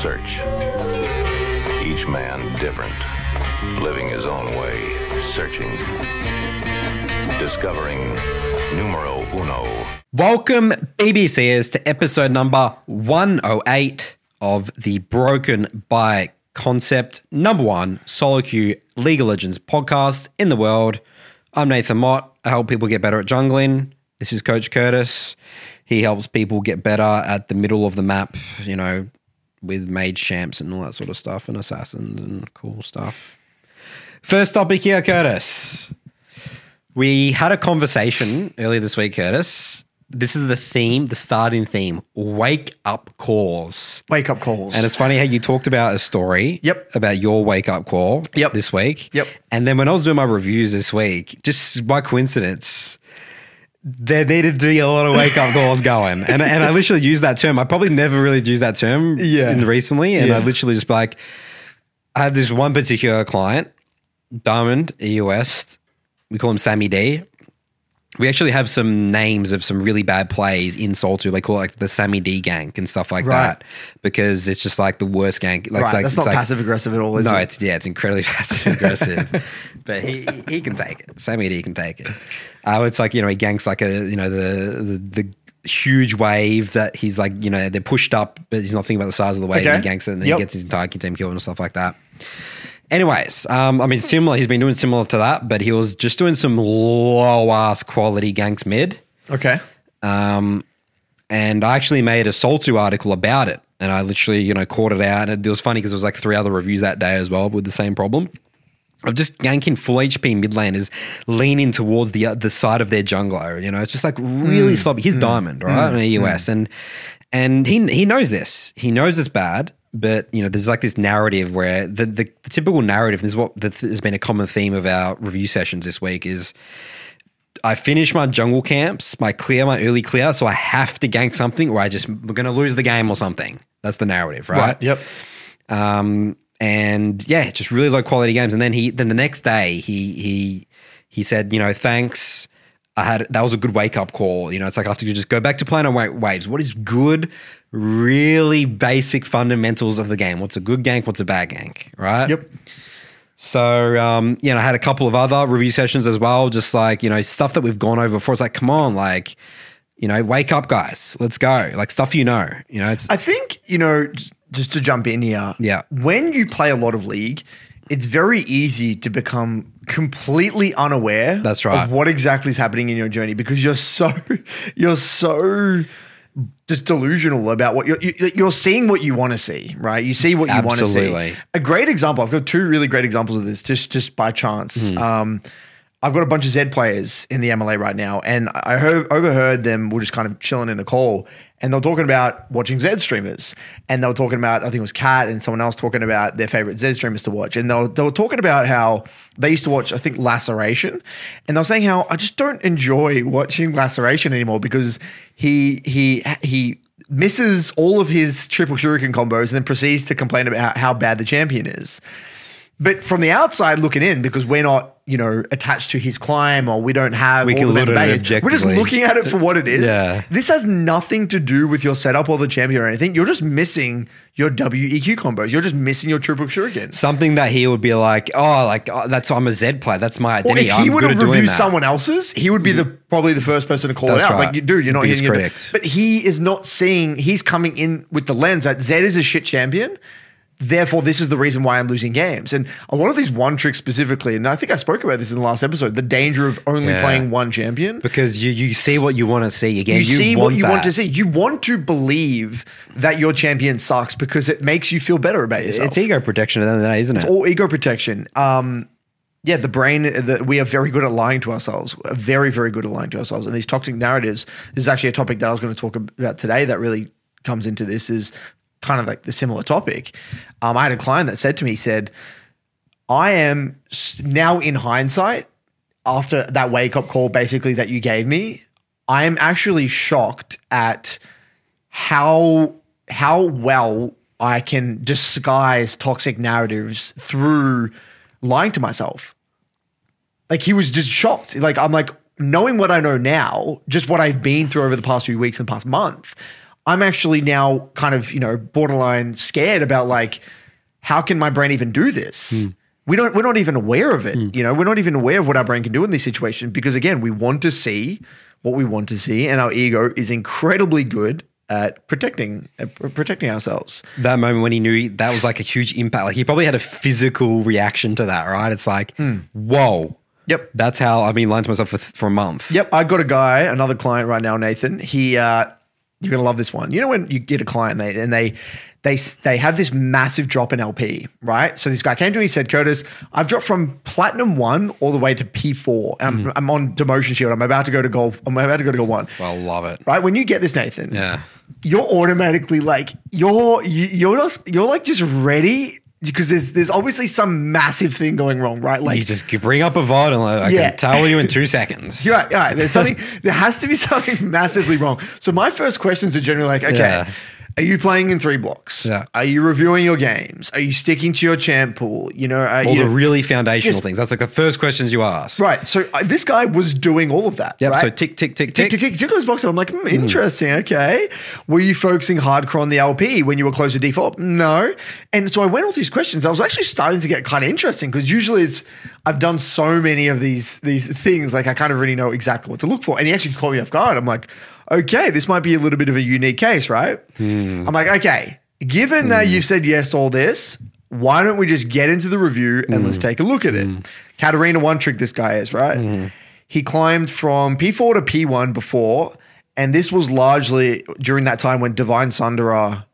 search. Each man different, living his own way, searching, discovering numero uno. Welcome, BBCers, to episode number 108 of the Broken by Concept number one solo queue League of Legends podcast in the world. I'm Nathan Mott. I help people get better at jungling. This is Coach Curtis. He helps people get better at the middle of the map, you know, with mage champs and all that sort of stuff and assassins and cool stuff. First topic here, Curtis. We had a conversation earlier this week, Curtis. This is the theme, the starting theme wake up calls. Wake up calls. And it's funny how you talked about a story Yep. about your wake up call Yep. this week. Yep. And then when I was doing my reviews this week, just by coincidence, there needed to be a lot of wake up calls going. And, and I literally used that term. I probably never really used that term Yeah. in recently. And I literally just like, I have this one particular client, Diamond, EU West. We call him Sammy D. We actually have some names of some really bad plays in Soul 2. They call it like the Sammy D gank and stuff like Right. that because it's just like the worst gank. Like, it's right, like, that's it's not like- passive aggressive at all, is no, it? it's yeah, it's incredibly passive aggressive, but he he can take it. Sammy D can take it. Uh, it's like you know he ganks like a you know the the, the huge wave that he's like you know they're pushed up, but he's not thinking about the size of the wave. And he ganks it, and then Yep. he gets his entire team killed and stuff like that. Anyways, um, I mean, similar. He's been doing similar to that, but he was just doing some low ass quality ganks mid. okay. Um, and I actually made a 2 article about it. And I literally, you know, caught it out. And it was funny because there was like three other reviews that day as well with the same problem of just ganking full HP mid laners leaning towards the uh, the side of their jungler. You know, it's just like really mm. sloppy. He's mm. diamond, right? in the mm. US. And and he he knows this. He knows it's bad. But you know, there's like this narrative where the the, the typical narrative. This is what that has been a common theme of our review sessions this week is I finish my jungle camps, my clear, my early clear, so I have to gank something or I just we're gonna lose the game or something. That's the narrative, right? Right. Yep. Um, and yeah, just really low quality games. And then he then the next day he he he said, you know, thanks. I had that was a good wake up call. You know, it's like I have to just go back to playing on wa- waves. What is good, really basic fundamentals of the game? What's a good gank? What's a bad gank? Right? Yep. So, um, you know, I had a couple of other review sessions as well, just like, you know, stuff that we've gone over before. It's like, come on, like, you know, wake up, guys. Let's go. Like, stuff you know. You know, it's, I think, you know, just, to jump in here. Yeah. When you play a lot of League, it's very easy to become completely unaware That's right. of what exactly is happening in your journey because you're so you're so just delusional about what you're you- you're seeing what you want to see, right? You see what you want to see. A great example. I've got two really great examples of this, just just by chance. Hmm. Um, I've got a bunch of Zed players in the MLA right now, and I heard, overheard them. We're just kind of chilling in a call, and they were talking about watching Zed streamers, and they were talking about I think it was Kat and someone else talking about their favorite Zed streamers to watch, and they were, they were talking about how they used to watch I think Laceration, and they were saying how I just don't enjoy watching Laceration anymore because he he he misses all of his triple shuriken combos and then proceeds to complain about how, how bad the champion is. But from the outside looking in, because we're not, you know, attached to his climb or we don't have We all can the look at it we're just looking at it for what it is. Yeah. This has nothing to do with your setup or the champion or anything. You're just missing your WEQ combos. You're just missing your triple shuriken. something that he would be like, oh, like, oh, that's, I'm a Zed player. That's my Or identity. if he I'm would good have at doing reviewed that. someone else's, he would be the mm-hmm. probably the first person to call That's it out. right. Like, dude, you're not Biggest hitting your- critic. But he is not seeing. He's coming in with the lens that Zed is a shit champion. Therefore, this is the reason why I'm losing games. And a lot of these one tricks specifically, and I think I spoke about this in the last episode, the danger of only Yeah. playing one champion. Because you, you see what you want to see. Again, You, you, see what you want to see. You want to believe that your champion sucks because it makes you feel better about yourself. It's ego protection at the end of the day, isn't it? It's all ego protection. Um, yeah, the brain, the, we are very good at lying to ourselves. Very, very good at lying to ourselves. And these toxic narratives, this is actually a topic that I was going to talk about today that really comes into this is kind of like the similar topic. Um, I had a client that said to me, said, I am now in hindsight, after that wake up call basically that you gave me, I am actually shocked at how how well I can disguise toxic narratives through lying to myself. Like he was just shocked. Like I'm like knowing what I know now, just what I've been through over the past few weeks and past month. I'm actually now kind of, you know, borderline scared about like, how can my brain even do this? Hmm. We don't, we're not even aware of it. Hmm. You know, we're not even aware of what our brain can do in this situation because again, we want to see what we want to see, and our ego is incredibly good at protecting, at protecting ourselves. that moment when he knew that was like a huge impact. Like he probably had a physical reaction to that, right? It's like, hmm. whoa. Yep. That's how I've been lying to myself for, for a month. Yep, I got a guy, another client right now, Nathan. He, uh, you're gonna love this one. You know when you get a client and they and they they they have this massive drop in LP, right? So this guy came to me, and said, "Curtis, I've dropped from platinum one all the way to P4. And I'm, mm-hmm. I'm on demotion shield. I'm about to go to gold. I'm about to go to gold one. I love it. Right when you get this, Nathan, Yeah. you're automatically like you're you, you're just you're like just ready because there's there's obviously some massive thing going wrong, right? Like You just bring up a VOD and like, I Yeah. can tell you in two seconds. You're right. You're right. There's something. there has to be something massively wrong. So my first questions are generally like, okay, Yeah. Are you playing in three blocks? Yeah. Are you reviewing your games? Are you sticking to your champ pool? You know, are All you the really foundational Just- things. That's like the first questions you ask. right. So uh, this guy was doing all of that. Yep. Right? So tick, tick, tick, Tick, tick. tick, tick, tick on his box. And I'm like, hmm, interesting. Okay. Were you focusing hardcore on the LP when you were close to default? No. And so I went all these questions. I was actually starting to get kind of interesting because usually it's I've done so many of these these things, like I kind of already know exactly what to look for. And he actually caught me off guard. I'm like, okay, this might be a little bit of a unique case, right? Hmm. I'm like, okay, given that hmm. you've said yes to all this, why don't we just get into the review and let's hmm. take a look at it? Katarina one trick this guy is, right? He climbed from P4 to P1 before, and this was largely during that time when Divine Sunderer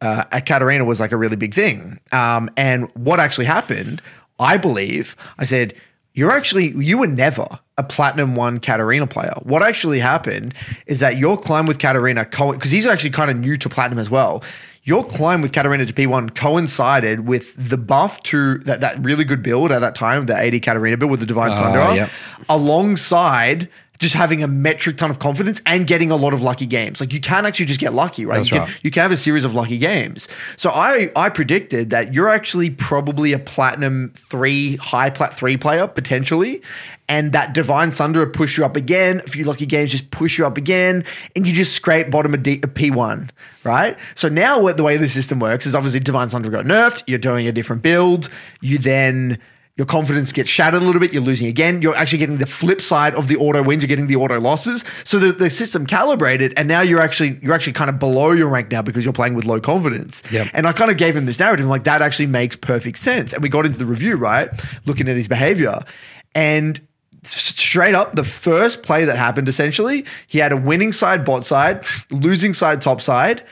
uh, at Katarina was like a really big thing. Um, and what actually happened, I believe, I said, you're actually, you were never a platinum one Katarina player. What actually happened is that your climb with Katarina, because he's actually kind of new to platinum as well. Your climb with Katarina to P1 coincided with the buff to that, that really good build at that time, the AD Katarina build with the Divine ah, Oh, Sunderer, yep. alongside just having a metric ton of confidence and getting a lot of lucky games. Like you can actually just get lucky, right? That's you, can, right. you can have a series of lucky games. So I I predicted that you're actually probably a platinum three, high plat three player potentially. And that Divine Sunderer push you up again. A few lucky games just push you up again, and you just scrape bottom of D, of P1, right? So now what the way the system works is obviously Divine Sunderer got nerfed. You're doing a different build. You then your confidence gets shattered a little bit. You're losing again. You're actually getting the flip side of the auto wins. You're getting the auto losses. So the, the system calibrated, and now you're actually you're actually kind of below your rank now because you're playing with low confidence. Yep. And I kind of gave him this narrative, like that actually makes perfect sense. And we got into the review, right, looking at his behavior, and straight up, the first play that happened, essentially, he had a winning side bot side, losing side top side.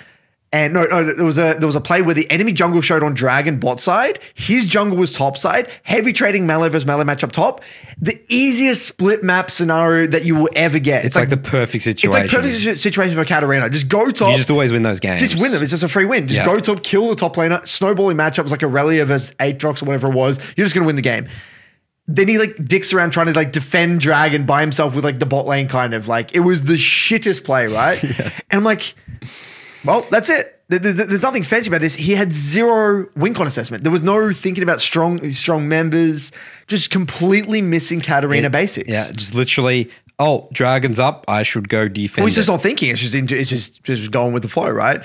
And no, no, there was a there was a play where the enemy jungle showed on dragon bot side. His jungle was top side. Heavy trading melee versus melee match up top. The easiest split map scenario that you will ever get. It's like, the perfect situation. it's like perfect situation for Katarina. Just go top. You just always win those games. Just win them. It's just a free win. Just Yeah. go top, kill the top laner. Snowballing matchups like Irelia versus Aatrox or whatever it was. You're just gonna win the game. Then he like dicks around trying to like defend Dragon by himself with like the bot lane kind of like it was the shittest play, right? And I'm like, well, that's it. There's, nothing fancy about this. He had zero win con assessment. There was no thinking about strong strong members. Just completely missing Katarina basics. Yeah, just literally. Oh, dragons up. I should go defend. Well, he's just it. not thinking. It's just it's just just going with the flow, right?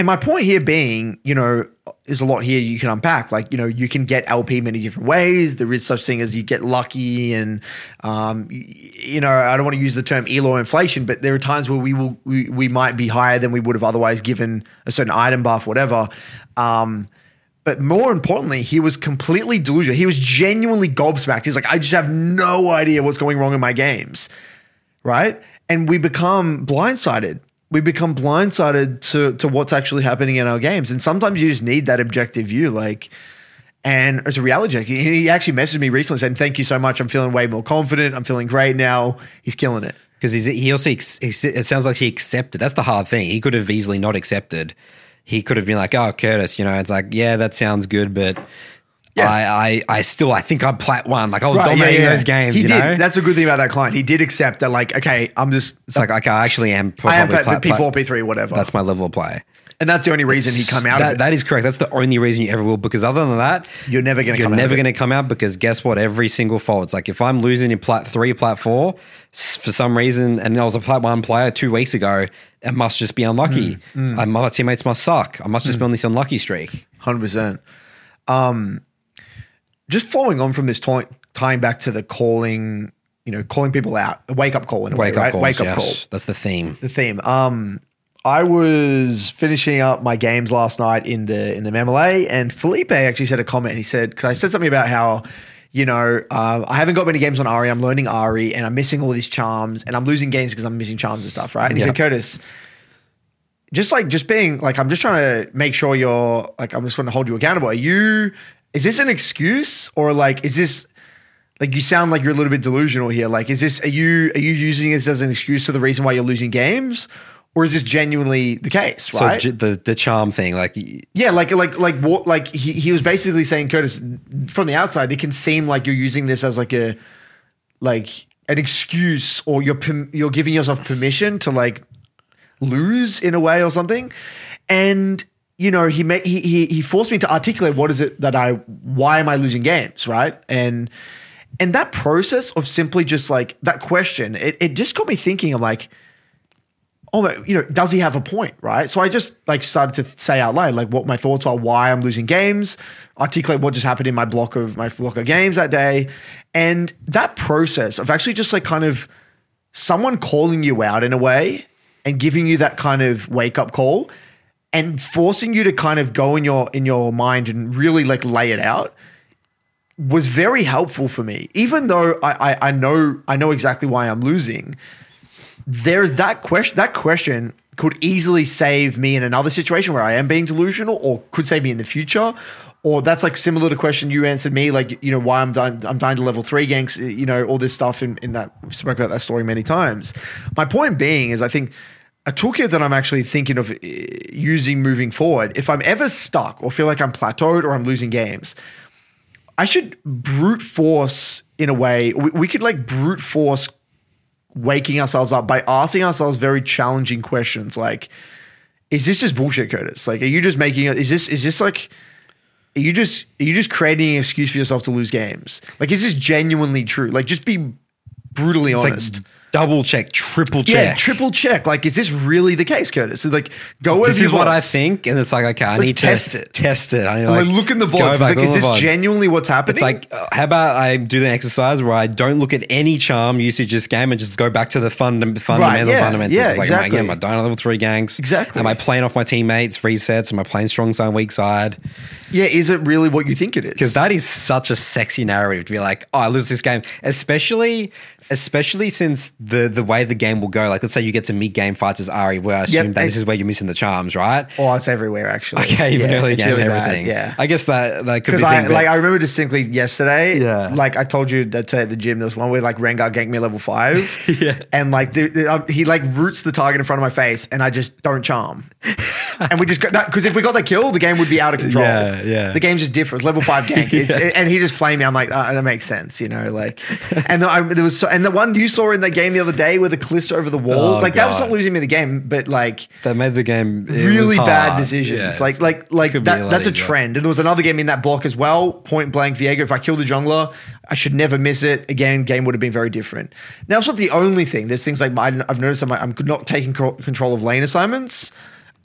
And my point here being, you know, there's a lot here you can unpack. Like, you know, you can get LP many different ways. There is such thing as you get lucky, and um, you know, I don't want to use the term elo inflation, but there are times where we will we, we might be higher than we would have otherwise given a certain item buff, whatever. Um, but more importantly, he was completely delusional. He was genuinely gobsmacked. He's like, I just have no idea what's going wrong in my games right? And we become blindsided. We become blindsided to to what's actually happening in our games. And sometimes you just need that objective view, like. And it's a reality check. He actually messaged me recently saying, "Thank you so much. I'm feeling way more confident. I'm feeling great now. He's killing it." because he also it sounds like he accepted. That's the hard thing. He could have easily not accepted. He could have been like, "Oh, Curtis, you know, it's like, yeah, that sounds good, but Yeah. I, I, I still, I think I'm plat one. Like I was Right, dominating yeah. those games. He you did. know, That's a good thing about that client. He did accept that. Like, okay, I'm just. it's like, okay, I actually am I am P four P three, whatever. That's my level of play. And that's the only reason he come out That, of it. that is correct. That's the only reason you ever will. Because other than that, You're never gonna You're come out never going to come out because guess what? Every single fault. It's like if I'm losing in plat three, plat four, for some reason, and I was a plat one player two weeks ago, it must just be unlucky. Mm, Uh, my teammates must suck. I must just be on this unlucky streak. Hundred percent. Um, just following on from this, t- tying back to the calling, you know, calling people out, a wake up call in a Wake way, up right? calls. wake up yes. call. That's the theme. The theme. Um, I was finishing up my games last night in the in the MLA, and Felipe actually said a comment. He said because I said something about how. You know, uh, I haven't got many games on Ahri. I'm learning Ahri, and I'm missing all these charms, and I'm losing games because I'm missing charms and stuff, right? And he said, Curtis, just like just being like I'm just trying to make sure you're like I'm just want to hold you accountable. Are you is this an excuse or like is this like you sound like you're a little bit delusional here? Like is this are you are you using this as an excuse to the reason why you're losing games? Or is this genuinely the case, right? So the the charm thing, like yeah, like like like what like he, he was basically saying, Curtis, from the outside, it can seem like you're using this as like a like an excuse or you're you're giving yourself permission to like lose in a way or something. And you know, he made he he he forced me to articulate what is it that I why am I losing games, right? And and that process of simply just like that question, it, it just got me thinking. I'm like, oh, you know, does he have a point, right? So I just like started to say out loud like what my thoughts are, why I'm losing games, articulate what just happened in my block of my block of games that day, and that process of actually just like kind of someone calling you out in a way and giving you that kind of wake up call and forcing you to kind of go in your in your mind and really like lay it out was very helpful for me. Even though I, I i know i know exactly why i'm losing there's that question that question could easily save me in another situation where i am being delusional or could save me in the future. Or that's like similar to question you answered me like you know why i'm dying i'm dying to level three ganks you know all this stuff in, in that we've spoken about that story many times. My point being is i think a toolkit that i'm actually thinking of uh, using moving forward if i'm ever stuck or feel like i'm plateaued or i'm losing games I should brute force in a way. We, we could like brute force waking ourselves up by asking ourselves very challenging questions like, is this just bullshit, Curtis? Like, are you just making it? Is this is this like? Are you just are you just creating an excuse for yourself to lose games? Like, is this genuinely true? Like, just be brutally it's honest. like double check, triple check. yeah, triple check. Like, is this really the case, Curtis? So, like, go this is what. I think, and it's like okay, I Let's need test to it. Test it. I need to, like, like, look in the go VODs. It's back, like, look is in the this VODs. genuinely what's happening? It's like, uh, how about I do the exercise where I don't look at any charm usage this game and just go back to the funda- fundamental yeah, fundamentals. yeah, like, exactly. Am I, am I dying on level three ganks? Exactly. Am I playing off my teammates, resets? Am I playing strong side, weak side? yeah, is it really what you think it is? Because that is such a sexy narrative to be like, oh, I lose this game, especially. Especially since the the way the game will go, like let's say you get to mid game fights as Ahri, where I assume Yep, that this is where you're missing the charms, right? Oh, it's everywhere actually. Okay, even Yeah, early game, really bad, everything. Yeah. I guess that that could be. Because I like I remember distinctly yesterday. Yeah. Like I told you that at the gym, there was one where like Rengar ganked me level five. Yeah. And like the, the, um, he like roots the target in front of my face, and I just don't charm. And we just got that because if we got that kill, the game would be out of control. Yeah, yeah. The game's just different. It's level five gank. It's, and he just flamed me. I'm like, uh, that makes sense, you know. Like, and the, I, there was so, and the one you saw in that game the other day with the Kalista over the wall, Oh, like that was not losing me the game, but like that made the game really bad decisions. Yeah, like like like that, lot that's a trend. And there was another game in that block as well. Point blank Viego. If I kill the jungler, I should never miss it. Again, game would have been very different. Now it's not the only thing. There's things like I've noticed I'm, I'm not taking control of lane assignments.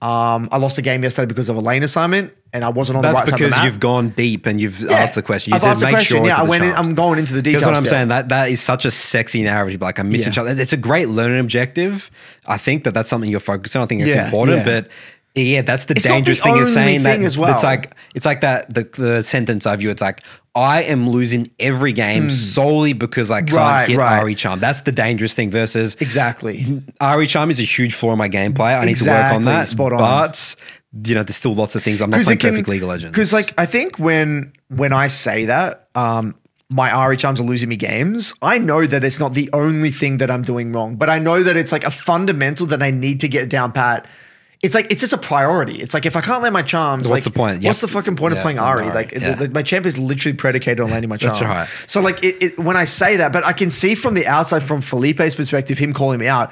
Um, I lost a game yesterday because of a lane assignment, and I wasn't on the That's right side of the because map. you've gone deep and you've Yeah, asked the question. You I've asked the make question. sure. Yeah, I went. In. I'm going into the details. That's what I'm still. saying. That that is such a sexy narrative. Like I'm missing Yeah. each other. It's a great learning objective. I think that that's something you're focusing on. I think it's Yeah, important, yeah. but. Yeah, that's the It's dangerous the thing is saying that thing as well. it's like it's like that the, the sentence I view. It's like I am losing every game solely because I can't. Right, hit right. Ahri Charm. That's the dangerous thing. Versus Exactly. Ahri Charm is a huge flaw in my gameplay. I need to work on that. spot on. But you know, there's still lots of things. I'm not playing Perfect League of Legends. Because like I think when when I say that, um, my Ahri charms are losing me games. I know that it's not the only thing that I'm doing wrong, but I know that it's like a fundamental that I need to get down pat. It's like it's just a priority. It's like if I can't land my charms, What's like the point? What's the fucking point Yeah, of playing Ahri? Ahri, Like yeah. the- the- my champ is literally predicated on landing my charm. That's right. So like it, it, when I say that, but I can see from the outside, from Felipe's perspective, him calling me out.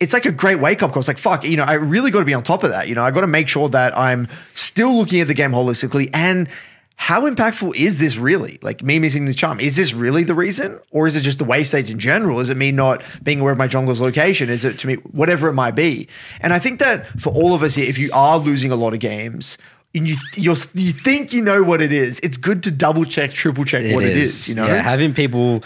it's like a great wake up call. It's like, fuck, you know, I really got to be on top of that. You know, I got to make sure that I'm still looking at the game holistically and how impactful is this really? Like me missing the charm, is this really the reason? Or is it just the way states in general? Is it me not being aware of my jungler's location? Is it to me, whatever it might be? And I think that for all of us here, if you are losing a lot of games, and you you're, you think you know what it is, it's good to double check, triple check what it is. You know, Yeah, having people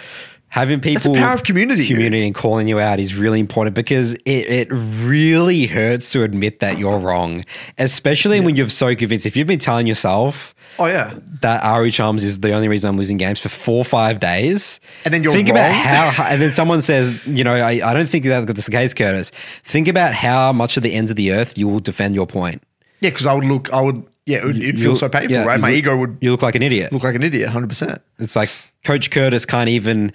having people the power of community. community and calling you out is really important because it, it really hurts to admit that you're wrong especially when you're so convinced if you've been telling yourself oh yeah, that Ahri Charms is the only reason I'm losing games for four or five days. And then you're think about wrong. how, and then someone says, you know, I, I don't think that that's the case, Curtis. Think about how much of the ends of the earth you will defend your point. yeah, because I would look, I would, yeah, it would, it'd feel so painful, yeah, right? My look- ego would You look like an idiot. look like an idiot, hundred percent. It's like Coach Curtis can't even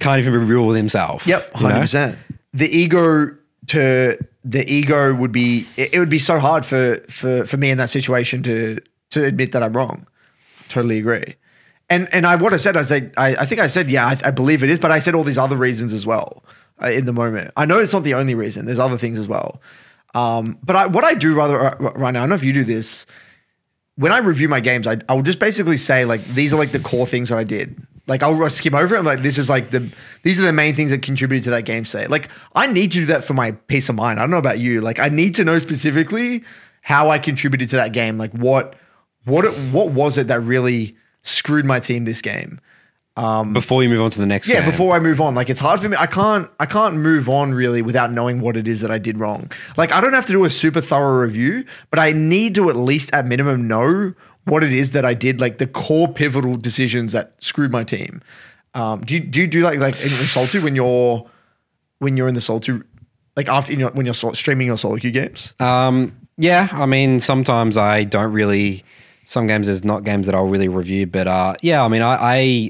can't even be real with himself. Yep, hundred percent. The ego to the ego would be it, it would be so hard for for for me in that situation to to admit that I'm wrong. Totally agree. And and I what I said I said I, I think I said yeah I, I believe it is, but I said all these other reasons as well uh, in the moment. I know it's not the only reason. There's other things as well. Um, but I, what I do rather uh, right now, I don't know if you do this. When I review my games, I I'll just basically say like these are like the core things that I did. Like I'll skim over it. I'm like, this is like the these are the main things that contributed to that game state. Like I need to do that for my peace of mind. I don't know about you. Like I need to know specifically how I contributed to that game. Like what what it, what was it that really screwed my team this game? Before you move on to the next Yeah, game. before I move on, like it's hard for me. I can't I can't move on really without knowing what it is that I did wrong. Like I don't have to do a super thorough review, but I need to at least at minimum know what it is that I did, like the core pivotal decisions that screwed my team. Um, do you do you do like like in, in Soltu when you're when you're in the Soltu, like after you know, when you're streaming your solo queue games? Um, yeah, I mean, sometimes I don't really. Some games there's not games that I'll really review, but uh, yeah, I mean, I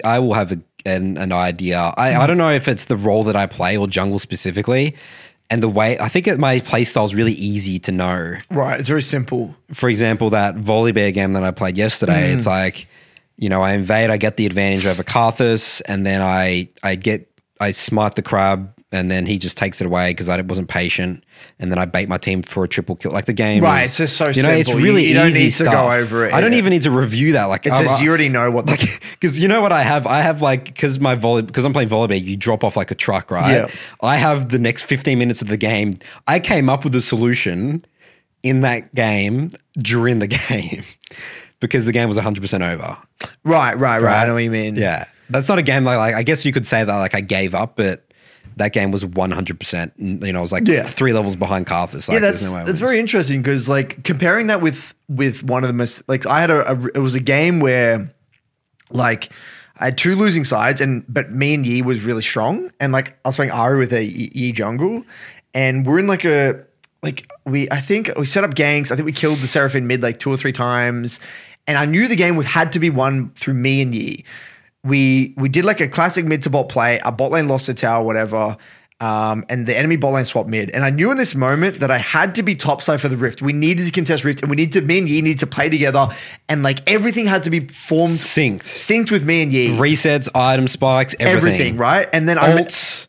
I, I will have a, an an idea. I, I don't know if it's the role that I play or jungle specifically, and the way I think it, my play style is really easy to know. Right, it's very simple. For example, that Volibear game that I played yesterday, Mm. it's like, you know, I invade, I get the advantage over Karthus, and then I I get I smite the crab, and then he just takes it away because I wasn't patient, and then I bait my team for a triple kill. Like the game, Right, is- it's just so you know, it's simple. You- really you don't easy need to go stuff. over it, I don't even need to review that. Like, It's I'm- just you already know what like because you know what I have? I have like because my volley because I'm playing Volibear, you drop off like a truck, right? Yeah. I have the next 15 minutes of the game. I came up with a solution in that game during the game because the game was 100 percent over. right, right, right. I know what you mean. Yeah, that's not a game like, like I guess you could say that like I gave up, but that game was 100. percent You know, I was like Yeah. three levels behind Karthus. Like, yeah, that's no way that's very interesting because like comparing that with with one of the most like I had a, a it was a game where like I had two losing sides and but me and Yi was really strong and like I was playing Ahri with a Yi jungle and we're in like a like we I think we set up ganks I think we killed the Seraphine mid like two or three times and I knew the game had to be won through me and Yi we we did like a classic mid to bot play. Our bot lane lost the tower, whatever. Um, and the enemy bot lane swapped mid. And I knew in this moment that I had to be topside for the rift. We needed to contest rift, and we need to me and Yi need to play together. And like everything had to be formed synced. synced with me and Yi. Resets, item spikes, everything. everything, right? And then I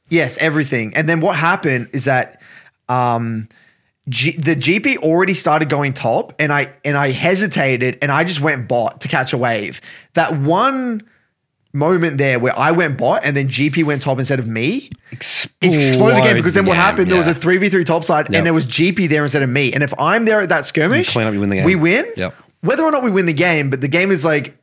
yes, everything. And then what happened is that um G- the GP already started going top, and I and I hesitated, and I just went bot to catch a wave. That one moment there where I went bot, and then GP went top instead of me. It exploded the game because then what happened? There was a three v three top side, Yep. and there was GP there instead of me. And if I'm there at that skirmish, You clean up, you win the game. We win. Yep. Whether or not we win the game, but the game is like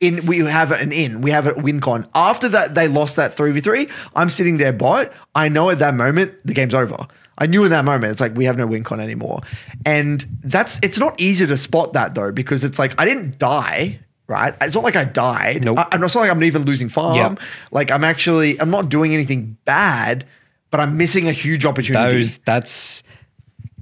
in we have an in we have a win con after that they lost that 3v3 i'm sitting there bot i know at that moment the game's over i knew in that moment it's like we have no win con anymore and that's it's not easy to spot that though because it's like i didn't die right it's not like i died Nope. I, am not like i'm even losing farm Yep. like i'm actually i'm not doing anything bad but i'm missing a huge opportunity those that's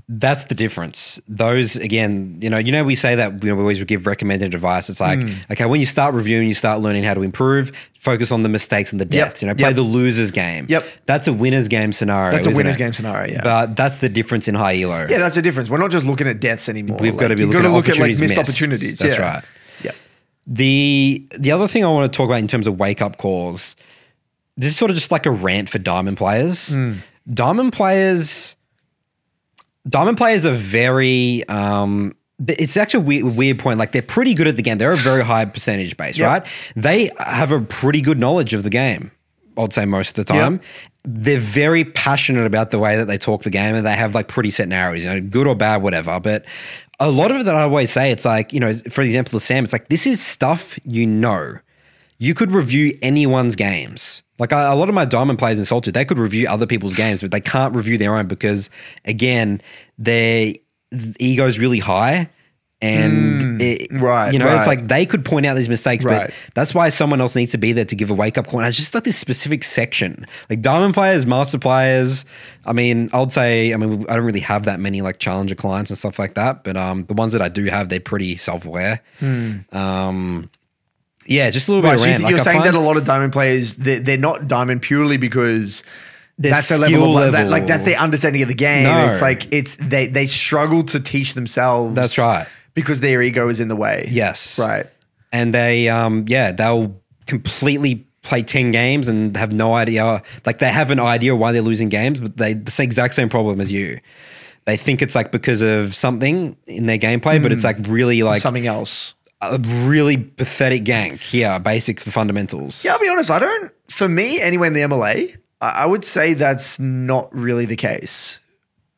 that's the difference those again you know you know we say that you know, we always give recommended advice it's like Hmm. okay when you start reviewing you start learning how to improve focus on the mistakes and the deaths you know play Yep. the losers game Yep. that's a winner's game scenario That's a winner's it? game scenario, yeah. but that's the difference in high elo yeah that's the difference we're not just looking at deaths anymore we've got to be you've looking gotta at look at like missed missed. opportunities that's yeah. right the the other thing I want to talk about in terms of wake up calls, this is sort of just like a rant for diamond players. Hmm. Diamond players, Diamond players are very. Um, it's actually a weird, weird point. Like they're pretty good at the game. They're a very high percentage base, Yep. right? They have a pretty good knowledge of the game. I'd say most of the time. Yep. They're very passionate about the way that they talk the game, and they have like pretty set narratives, you know, good or bad, whatever. But a lot of it that I always say, it's like you know, for example, of Sam, it's like this is stuff you know you could review anyone's games. Like a, lot of my diamond players in Salted, they could review other people's games, but they can't review their own because, again, their ego's really high. And it, Hmm. right, you know, right. it's like they could point out these mistakes, Right. but that's why someone else needs to be there to give a wake up call. And it's just like this specific section, like diamond players, master players. I mean, I'd say, I mean, I don't really have that many like challenger clients and stuff like that, but um, the ones that I do have, they're pretty self aware. Um, yeah, just a little. Right, bit so you rant. think Like, you're I saying that a lot of diamond players they're, they're not diamond purely because Their that's their level skill of that, level. like that's their understanding of the game. No. It's like it's they they struggle to teach themselves. That's right. Because their ego is in the way. Yes. right. and they um yeah they'll completely play 10 games and have no idea like they have an idea why they're losing games but they the exact same problem as you they think it's like because of something in their gameplay but it's like really like Something else. a really pathetic gank yeah basic fundamentals Yeah, I'll be honest. I don't. For me, anyway, in the MLA, I, would say that's not really the case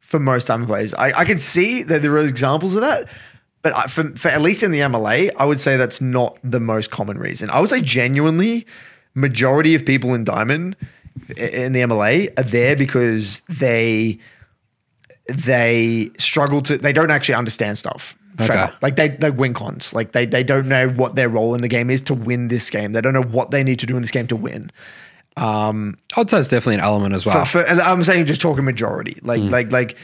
for most diamond players. I, I can see that there are examples of that, but I, for, for at least in the MLA, I would say that's not the most common reason. I would say genuinely, majority of people in diamond in the MLA are there because they they struggle to they don't actually understand stuff. Okay. Like they they win cons. Like they they don't know what their role in the game is to win this game. They don't know what they need to do in this game to win. Um, i'd say it's definitely an element as well For, and I'm saying just talking majority. Like Mm. like like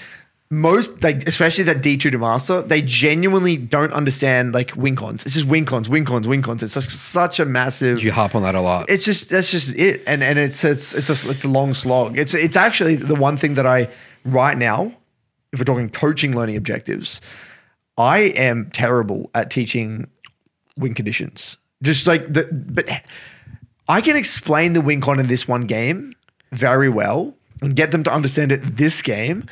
most like especially that D2 to master, they genuinely don't understand like win cons. It's just win cons, win cons, win cons. It's just such a massive you harp on that a lot it's just that's just it and and it's it's it's a it's a long slog it's it's actually the one thing that i right now if we're talking coaching learning objectives i am terrible at teaching win conditions just like the but i can explain the win con in this one game very well and get them to understand it this game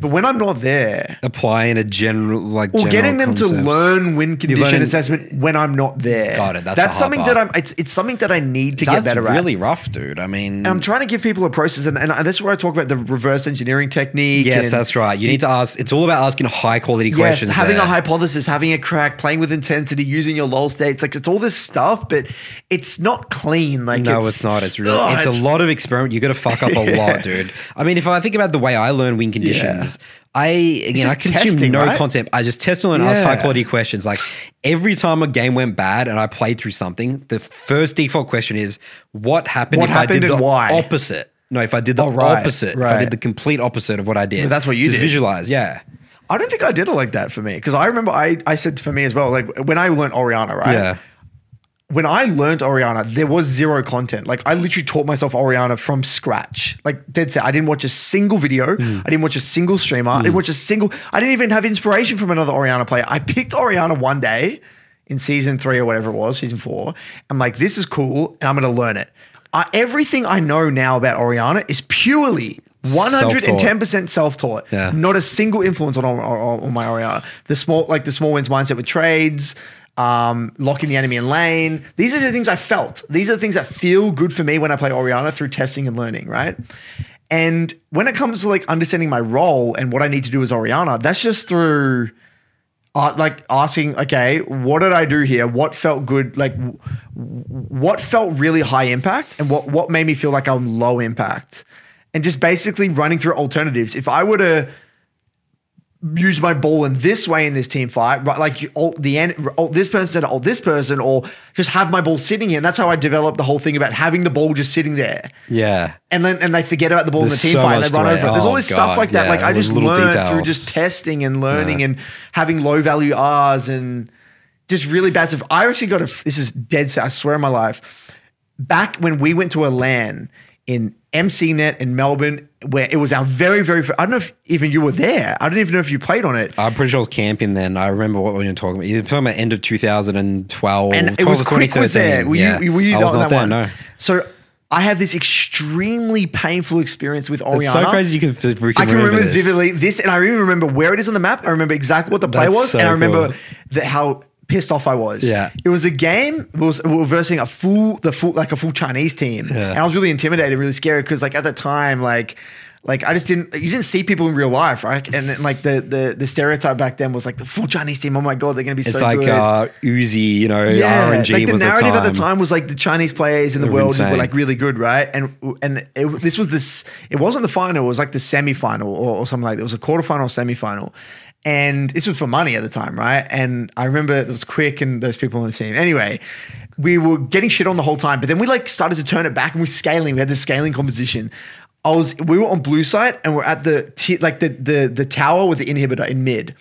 but when i'm not there applying a general like or general getting them to learn win condition learning- assessment when I'm not there. Got it, that's That's something part. that I'm. It's it's something that I need to that's get better at. really rough dude i mean And I'm trying to give people a process, and, and that's where I talk about the reverse engineering technique. yes that's right you need to ask it's all about asking high quality Yes, questions having there. a hypothesis, having a crack, playing with intensity, using your lull states, like it's all this stuff, but it's not clean. Like No, it's, not. It's really Ugh, it's, a lot of experiment. You got to fuck up a lot, dude. I mean, if I think about the way I learn win I again I consume testing, no right? content. I just test and ask Yeah. high quality questions. Like every time a game went bad and I played through something, the first default question is what happened What if I happened did the why? opposite. No, if I did the Oh, right, opposite, if I did the complete opposite of what I did. But that's what you just did. visualize. Yeah, I don't think I did it like that for me because I remember I I said for me as well, like when I learned Orianna, right? yeah. When I learned Orianna, there was zero content. Like I literally taught myself Orianna from scratch. Like dead set. I didn't watch a single video. Hmm. I didn't watch a single streamer. I didn't watch a single. I didn't even have inspiration from another Orianna player. I picked Orianna one day in season three or whatever it was, season four. I'm like, this is cool, and I'm going to learn it. I, everything I know now about Orianna is purely 110% self-taught. Yeah. Not a single influence on, on, on my Orianna. The small, like the small wins mindset with trades, um, locking the enemy in lane. These are the things I felt. These are the things that feel good for me when I play Orianna through testing and learning, right? And when it comes to like understanding my role and what I need to do as Orianna, that's just through uh, like asking, okay, what did I do here? What felt good? Like, w- what felt really high impact, and what what made me feel like I'm low impact, and just basically running through alternatives. If I were to use my ball in this way in this team fight, right? Like alt the end, alt this person said alt this person, or just have my ball sitting here. And that's how I developed the whole thing about having the ball just sitting there. Yeah. And then and they forget about the ball There's in the team so fight and they run over it. There's all Oh, this stuff like that. yeah, Like I just learned through just testing and learning Yeah. and having low value R's and just really bad stuff. I actually got a this is dead I swear on my life. Back when we went to a LAN in MCNet in Melbourne, where it was our very, very I don't know if even you were there. I don't even know if you played on it. I'm pretty sure I was camping then. I remember what we were talking about. You're talking about end of 2012. and it was quick was there. Were yeah. you, were you I was on not there, one? no. So I have this extremely painful experience with Orianna. It's so crazy you can, we I can remember, this this vividly. This, and I even remember where it is on the map. I remember exactly what the play That's was, so and I remember cool. that how pissed off I was. Yeah. it was a game. It was we were versing a full, the full, like a full Chinese team, Yeah. and I was really intimidated, really scared because like at the time, like. Like I just didn't, you didn't see people in real life, right? And, then, like the the the stereotype back then was like the full Chinese team. Oh my god, they're gonna be It's so like good. uh, Uzi, you know, yeah, RNG like the narrative the at the time was like the Chinese players in the world were like really good, right? And and it, this was this. It wasn't the final. It was like the semifinal or, or something like that. It was a quarterfinal, semifinal, and this was for money at the time, right? And I remember it was quick and those people on the team. Anyway, we were getting shit on the whole time, but then we like started to turn it back and we're scaling. We had this scaling composition. I was we were on blue side and we're at the t- like the the the tower with the inhibitor in mid,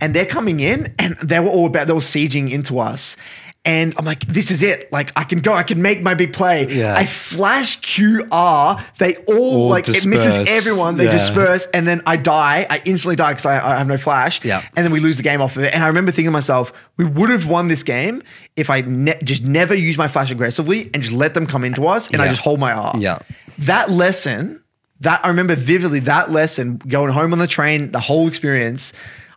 and they're coming in and they were all about they were sieging into us. And I'm like, this is it. Like, I can go. I can make my big play. Yeah. I flash QR. They all, All like it misses everyone. They Yeah. disperse, and then I die. I instantly die because I, I have no flash. Yeah. And then we lose the game off of it. And I remember thinking to myself, we would have won this game if I ne- just never used my flash aggressively and just let them come into us, and I just hold my R. Yeah. That lesson, that I remember vividly. That lesson, going home on the train, the whole experience.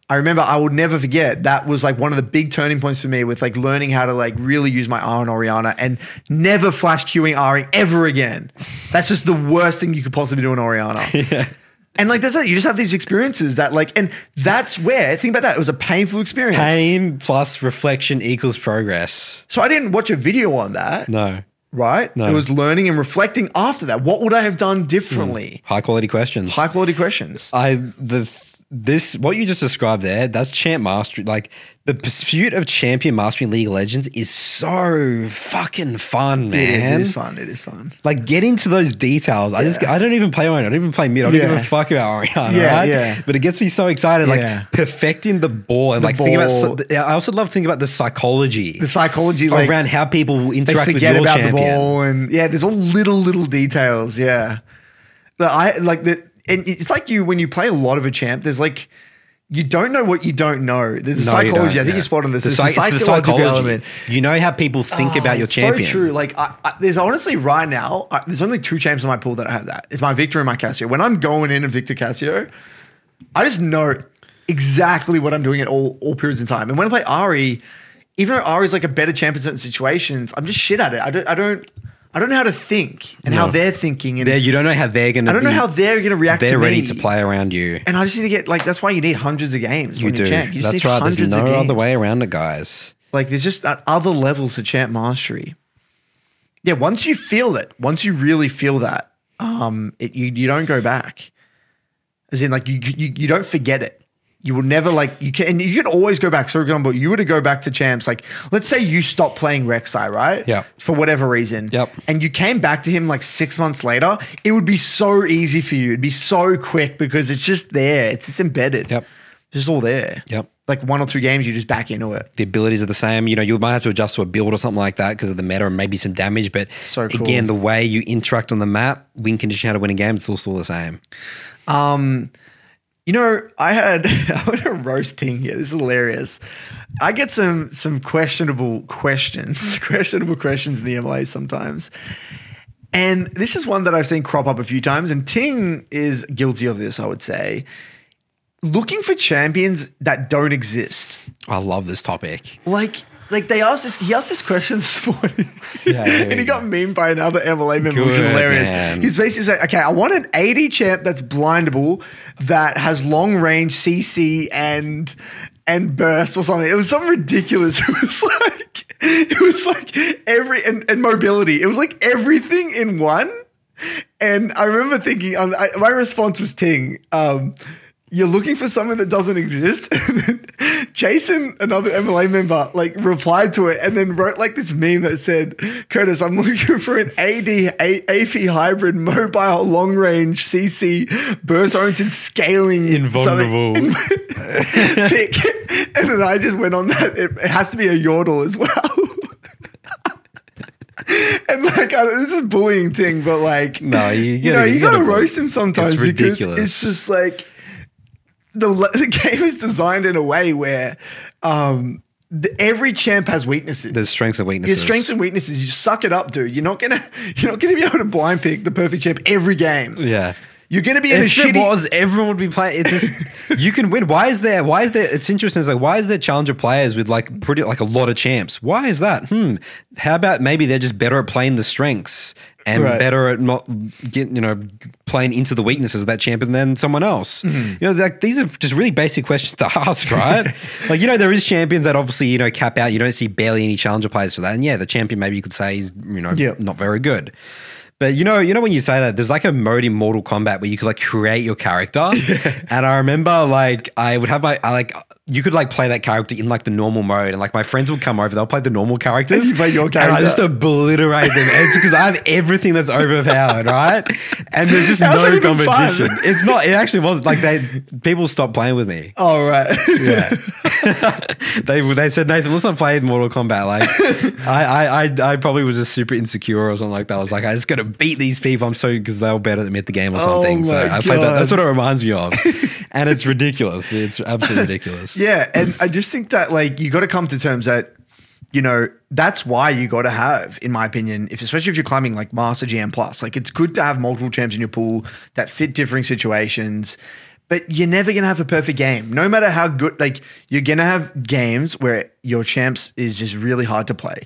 I remember I would never forget. That was like one of the big turning points for me with like learning how to like really use my R on Orianna and never flash queuing Ring ever again. That's just the worst thing you could possibly do in Orianna. yeah. And like that's it. You just have these experiences that like, and that's where think about that. It was a painful experience. Pain plus reflection equals progress. So I didn't watch a video on that. No. Right? No. It was learning and reflecting after that. What would I have done differently? Hmm. High quality questions. High quality questions. I the this what you just described there. That's champ mastery. Like the pursuit of champion mastering League of Legends is so fucking fun, man. It is, it is fun. It is fun. Like get into those details. I just i don't even play Orianna. I don't even play mid. I don't Yeah. give a fuck about Orianna. Yeah, right? yeah. But it gets me so excited. Like Yeah. perfecting the ball and The like think about. I also love thinking about the psychology The psychology, like around how people interact with your about champion. the ball, and yeah, there's all little little details. Yeah, the I like the. And it's like you when you play a lot of a champ. There's like you don't know what you don't know. The, the No, psychology. I think yeah. you're spot on this. The It's psy- the psychological psychology. element. You know how people think Oh, about your it's champion. So true. Like, I, I, there's honestly right now, I, there's only two champs in my pool that I have that. It's my Viktor and my Casio. When I'm going in a Viktor Casio, I just know exactly what I'm doing at all all periods in time. And when I play Ahri, even though Ahri's like a better champ in certain situations, I'm just shit at it. I don't. I don't. I don't know how to think and how they're thinking. And There, you don't know how they're gonna. I don't know how they're going to react. they're ready me. to play around you. And I just need to get like. That's why you need hundreds of games. You when do. champ. You just That's need right. There's hundreds no of games. other way around it, guys. Like there's just uh, other levels to champ mastery. Yeah, once you feel it, once you really feel that, um, it, you you don't go back. As in, like you you you don't forget it. You will never like you can. And you can always go back. So, for example, you were to go back to champs. Like, let's say you stopped playing Rek'Sai, right? Yeah. For whatever reason. Yep. And you came back to him like six months later. It would be so easy for you. It'd be so quick because it's just there. It's just embedded. Yep. It's just all there. Yep. Like one or two games, you just back into it. The abilities are the same. You know, you might have to adjust to a build or something like that because of the meta and maybe some damage. But So cool. again, the way you interact on the map, win condition, how to win a game, it's all still the same. Um, you know, I had I want to roasting here. This is hilarious. I get some some questionable questions, questionable questions in the MLA sometimes. And this is one that I've seen crop up a few times, and Ting is guilty of this, I would say. Looking for champions that don't exist. I love this topic. Like, like they asked this, he asked this question this morning. Yeah, and he we got memed by another MLA member, which is hilarious. man. He's basically saying, okay, I want an AD champ that's blindable, that has long range CC and and burst or something. It was something ridiculous. It was like it was like every and, and mobility. It was like everything in one. And I remember thinking, um, I, my response was Ting. Um, you're looking for something that doesn't exist. Jason, another MLA member, like replied to it and then wrote like this meme that said, Curtis, I'm looking for an AD A- AP hybrid mobile long range CC burst oriented scaling Invulnerable. something- pick. And then I just went on that. It, it has to be a yordle as well. and like, I, this is bullying thing, but like, No, you you know, you, you gotta, gotta- roast him sometimes it's because it's just like the, the game is designed in a way where um, the, every champ has weaknesses. There's strengths and weaknesses. There's strengths and weaknesses. You suck it up, dude. You're not gonna. You're not gonna be able to blind pick the perfect champ every game. Yeah. You're gonna be in a If shitty. it was, everyone would be playing. It just you can win. Why is there? Why is there? It's interesting. It's like why is there challenger players with like pretty like a lot of champs? Why is that? Hmm. How about maybe they're just better at playing the strengths and Right. better at not get you know playing into the weaknesses of that champion than someone else. Mm-hmm. You know, like these are just really basic questions to ask, right? like you know, there is champions that obviously you know cap out. You don't see barely any challenger players for that, and yeah, the champion maybe you could say is you know Yeah. not very good. But you know, you know when you say that, there's like a mode in Mortal Kombat where you could like create your character, and I remember like I would have my I like you could like play that character in like the normal mode, and like my friends would come over, they'll play the normal characters, You play your and I just obliterate them. It's because I have everything that's overpowered, right? And there's just How's no fun? competition. It's not. It actually was like they people stopped playing with me. oh right. Yeah. they they said Nathan, let's not play Mortal Kombat. Like I, I I I probably was just super insecure or something like that. I was like, I just gotta beat these people. I'm so because they were better than me at the game or Oh something. so my I played that. That's what it reminds me of. and it's ridiculous. It's absolutely ridiculous. Yeah, and I just think that like you got to come to terms that you know that's why you got to have, in my opinion, if especially if you're climbing like Master GM Plus, like it's good to have multiple champs in your pool that fit differing situations. But you're never gonna have a perfect game, no matter how good. Like you're gonna have games where your champs is just really hard to play.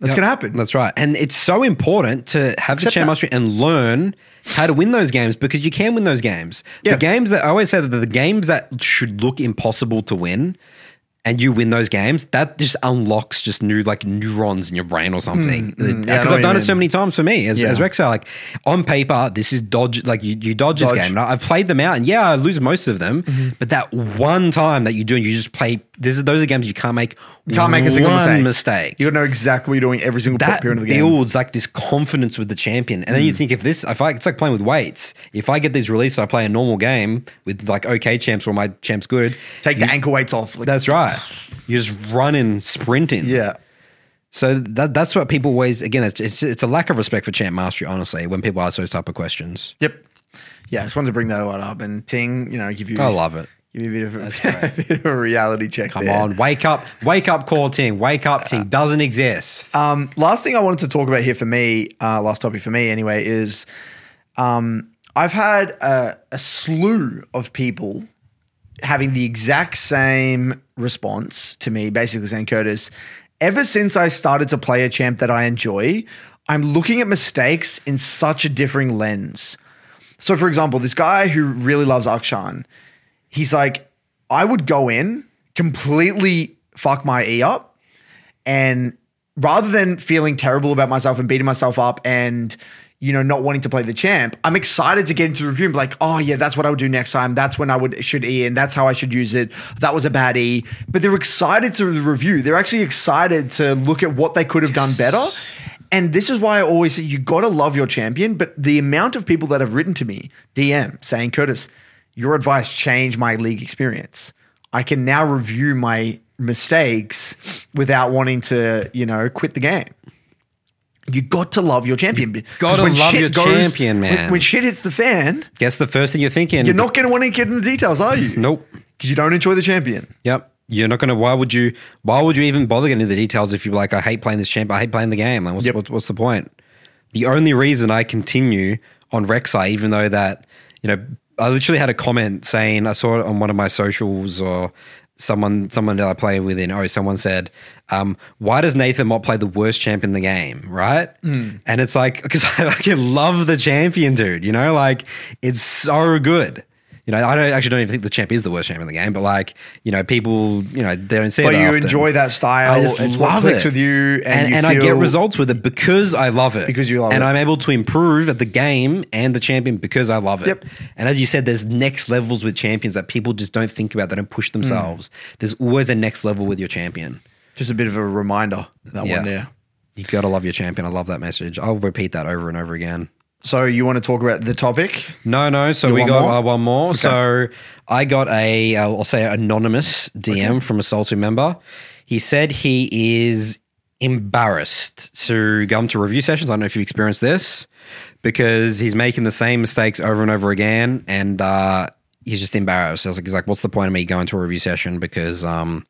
That's Yep, gonna happen. That's right. And it's so important to have the champ mastery and learn how to win those games because you can win those games. Yeah. The games that I always say that the games that should look impossible to win and you win those games, that just unlocks just new like neurons in your brain or something. Because mm, yeah, know what I've done it so many times for me as, Yeah. as Rek'Sai. Like on paper, this is dodge. Like you, you dodge, this game. I've played them out, and yeah, I lose most of them. Mm-hmm. But that one time that you do, and you just play. This is those are games you can't make. You can't make a single one mistake. mistake You know exactly what you're doing every single that period of the game. builds like this confidence with the champion. And then Mm. you think if this, if I, it's like playing with weights. If I get these released, I play a normal game with like okay champs or my champs good. Take the ankle weights off. Like, That's right. You're just running, sprinting. yeah. So that that's what people always again. It's, it's it's a lack of respect for champ mastery. Honestly, when people ask those type of questions, Yep. Yeah, I just wanted to bring that one up and Ting, you know, give you I love it. Give me a bit of a, a, bit of a reality check. Come there. on, wake up, wake up, call team, wake up, team doesn't exist. Um, last thing I wanted to talk about here for me, uh, last topic for me anyway, is um, I've had a, a slew of people having the exact same response to me, basically saying, Curtis, ever since I started to play a champ that I enjoy, I'm looking at mistakes in such a differing lens. So, for example, this guy who really loves Akshan, he's like, I would go in, completely fuck my E up, and rather than feeling terrible about myself and beating myself up and you know not wanting to play the champ i'm excited to get into the review and be like oh yeah that's what i would do next time. That's when i would should e and that's how i should use it. That was a bad e. But they're excited to the review. They're actually excited to look at what they could have done better. And this is why i always say you got to love your champion but the amount of people that have written to me dm saying curtis your advice changed my league experience i can now review my mistakes without wanting to, you know, quit the game. You got to love your champion. Because gotta love your champion, when- man. When, shit hits the fan, Guess the first thing you're thinking. you're not going to want to get in the details, are you? Nope. Because you don't enjoy the champion. Yep. You're not gonna. Why would you? Why would you even bother getting into the details if you're like, I hate playing this champ. I hate playing the game. Like, what's, Yep. what's, what's the point? The only reason I continue on Rek'Sai, even though that you know, I literally had a comment saying I saw it on one of my socials or someone someone that I play with in oh someone said um, why does Nathan Mott play the worst champ in the game right? And it's like because I fucking love the champion dude you know? Like it's so good you know I don't actually don't even think the champ is the worst champ in the game but like you know people you know they don't see But it But you often. enjoy that style. I just it's what love clicks it. with you. And, and, you and I get results with it because I love it. Because you love and it. I'm able to improve at the game and the champion because I love it. Yep. And as you said, there's next levels with champions that people just don't think about. They don't push themselves. Mm. There's always a next level with your champion. Just a bit of a reminder, that Yeah. one there. you've gotta love your champion. I love that message. I'll repeat that over and over again. So you want to talk about the topic? No, no. So we got more? uh, one more. So I got a, uh, I'll say, anonymous DM from a Salty member. He said he is embarrassed to come to review sessions. I don't know if you've experienced this because he's making the same mistakes over and over again, and uh, he's just embarrassed. I was like, he's like, what's the point of me going to a review session because um,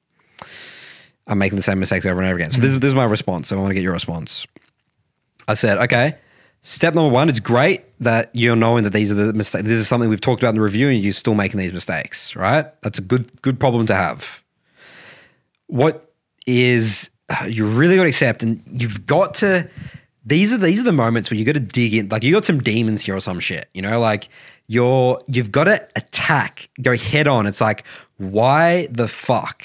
I'm making the same mistakes over and over again. So this, is this is my response. So I want to get your response. I said, okay, step number one, it's great that you're knowing that these are the mistakes. This is something we've talked about in the review and you're still making these mistakes, right? That's a good, good problem to have. What is, you really got to accept and you've got to, these are, these are the moments where you got to dig in. Like you got some demons here or some shit, you know, like you're, you've got to attack, go head on. It's like, why the fuck?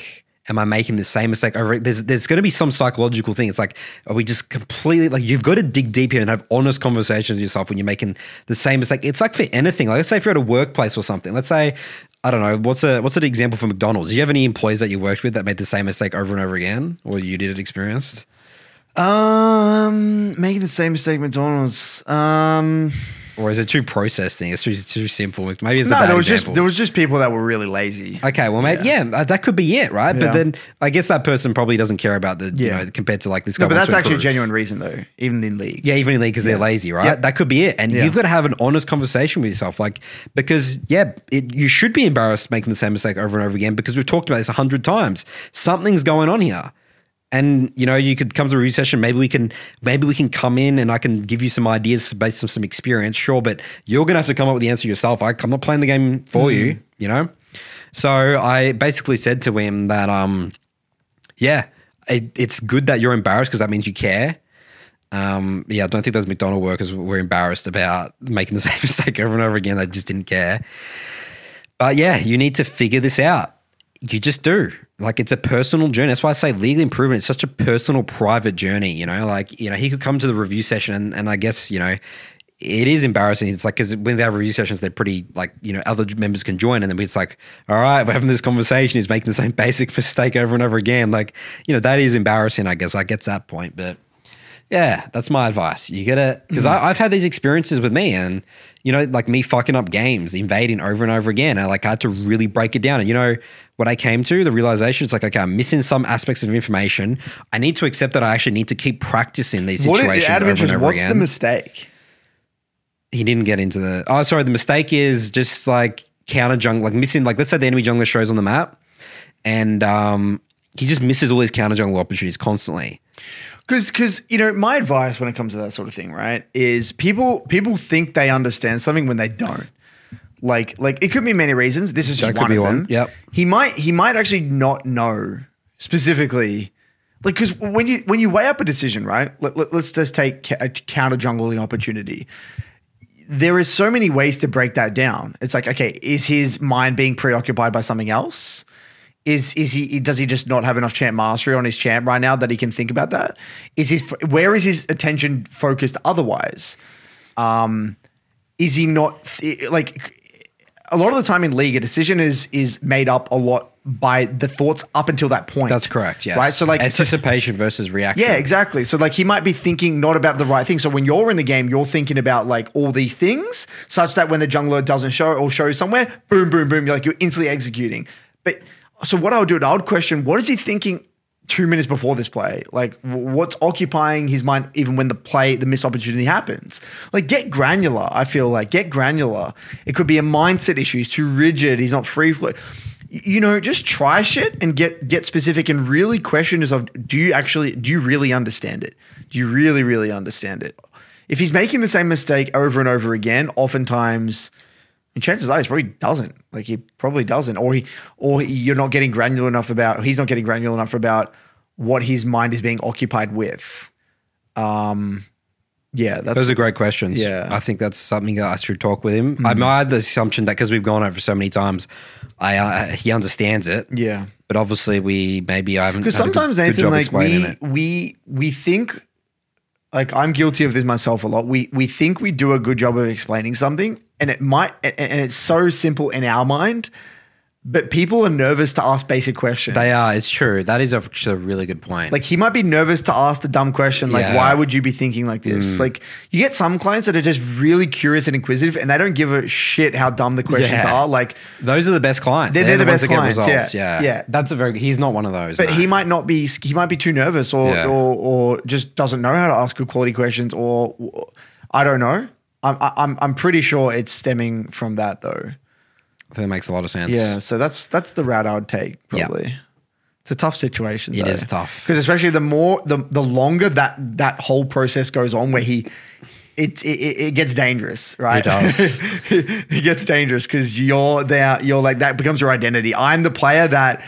Am I making the same mistake over? There's there's going to be some psychological thing. It's like, are we just completely like you've got to dig deep here and have honest conversations with yourself when you're making the same mistake. It's like for anything. Like let's say if you're at a workplace or something. Let's say I don't know what's a what's an example for McDonald's. Do you have any employees that you worked with that made the same mistake over and over again, or you did it experienced? Um, making the same mistake, McDonald's. Um, Or is it too processed thing? It's too, too simple. Maybe it's a no, there was just there was just people that were really lazy. Okay, well, maybe yeah, uh, that could be it, right? Yeah. But then I guess that person probably doesn't care about the you Yeah. know compared to like this guy. No, but that's actually a genuine reason though, even in league. Yeah, even in league because they're lazy, right? Yep. That could be it. And Yeah. you've got to have an honest conversation with yourself, like because yeah, it, you should be embarrassed making the same mistake over and over again because we've talked about this a hundred times. Something's going on here. And you know, you could come to a review session. Maybe we can, maybe we can come in and I can give you some ideas based on some experience. Sure, but you're gonna have to come up with the answer yourself. I, I'm not playing the game for you. You know. So I basically said to him that, um, yeah, it, it's good that you're embarrassed because that means you care. Um, yeah, I don't think those McDonald workers were embarrassed about making the same mistake over and over again. They just didn't care. But yeah, you need to figure this out. You just do. Like it's a personal journey. That's why I say legal improvement. It's such a personal, private journey. You know, like you know, he could come to the review session, and, and I guess you know, it is embarrassing. It's like because when they have review sessions, they're pretty like you know, other members can join, and then it's like, all right, we're having this conversation. He's making the same basic mistake over and over again. Like you know, that is embarrassing. I guess I get that point, but yeah, that's my advice. You get it because I've had these experiences with me, and you know, like me fucking up games, invading over and over again. I like I had to really break it down. And you know what I came to the realization? It's like okay, I'm missing some aspects of information. I need to accept that I actually need to keep practicing these What situations is, out of interest, what's again. the mistake? he didn't get into the. Oh, sorry. The mistake is just like counter jungle, like missing. Like let's say the enemy jungler shows on the map, and um, he just misses all his counter jungle opportunities constantly. Because, because you know, my advice when it comes to that sort of thing, right, is people people think they understand something when they don't. Like, like it could be many reasons. This is That just could one be of one. them. Yep. He might he might actually not know specifically. Like, because when you when you weigh up a decision, right? Let, let, us just take ca- a counter jungling opportunity. There is so many ways to break that down. It's like, okay, is his mind being preoccupied by something else? Is is he does he just not have enough champ mastery on his champ right now that he can think about that? Is his where is his attention focused otherwise? Um, is he not like a lot of the time in league a decision is is made up a lot by the thoughts up until that point. That's correct. Yes. Right. So like so- anticipation versus reaction. yeah, exactly. So like he might be thinking not about the right thing. So when you're in the game, you're thinking about like all these things, such that when the jungler doesn't show or shows somewhere, boom, boom, boom, you're like you're instantly executing. But so what I would do, I would question what is he thinking two minutes before this play? Like what's occupying his mind even when the play, the missed opportunity happens? Like get granular. I feel like get granular. It could be a mindset issue. He's too rigid. He's not free flow you know, just try shit and get get specific and really question yourself. Do you actually do you really understand it? Do you really, really understand it? If he's making the same mistake over and over again, oftentimes and chances are he probably doesn't. Like he probably doesn't. Or he or he, you're not getting granular enough about he's not getting granular enough about what his mind is being occupied with. Um yeah, that's Those are great questions. Yeah. Mm-hmm. I think that's something that I should talk with him. I made the assumption that because we've gone over so many times, I uh, he understands it. yeah. But obviously, we maybe I haven't. because had good- sometimes good Nathan, job like we we we think, like I'm guilty of this myself a lot. We we think we do a good job of explaining something, and it might, and it's so simple in our mind, but people are nervous to ask basic questions. They are. It's true. That is actually a really good point. Like he might be nervous to ask the dumb question, like Yeah. Mm. why would you be thinking like this? Like you get some clients that are just really curious and inquisitive, and they don't give a shit how dumb the questions Yeah. are. Like those are the best clients. They're- they're the ones best clients, yeah. Yeah. Yeah. That's a very. He's not one of those. But no. he might not be. He might be too nervous, or or or just doesn't know how to ask good quality questions, or I don't know. I'm I'm I'm pretty sure it's stemming from that though. I think that makes a lot of sense. Yeah. So that's that's the route I would take probably. It's a tough situation. It is tough. because especially the more the the longer that that whole process goes on, where he. It, it, it gets dangerous, right? It does. it gets dangerous because you're there. You're like that becomes your identity. I'm the player that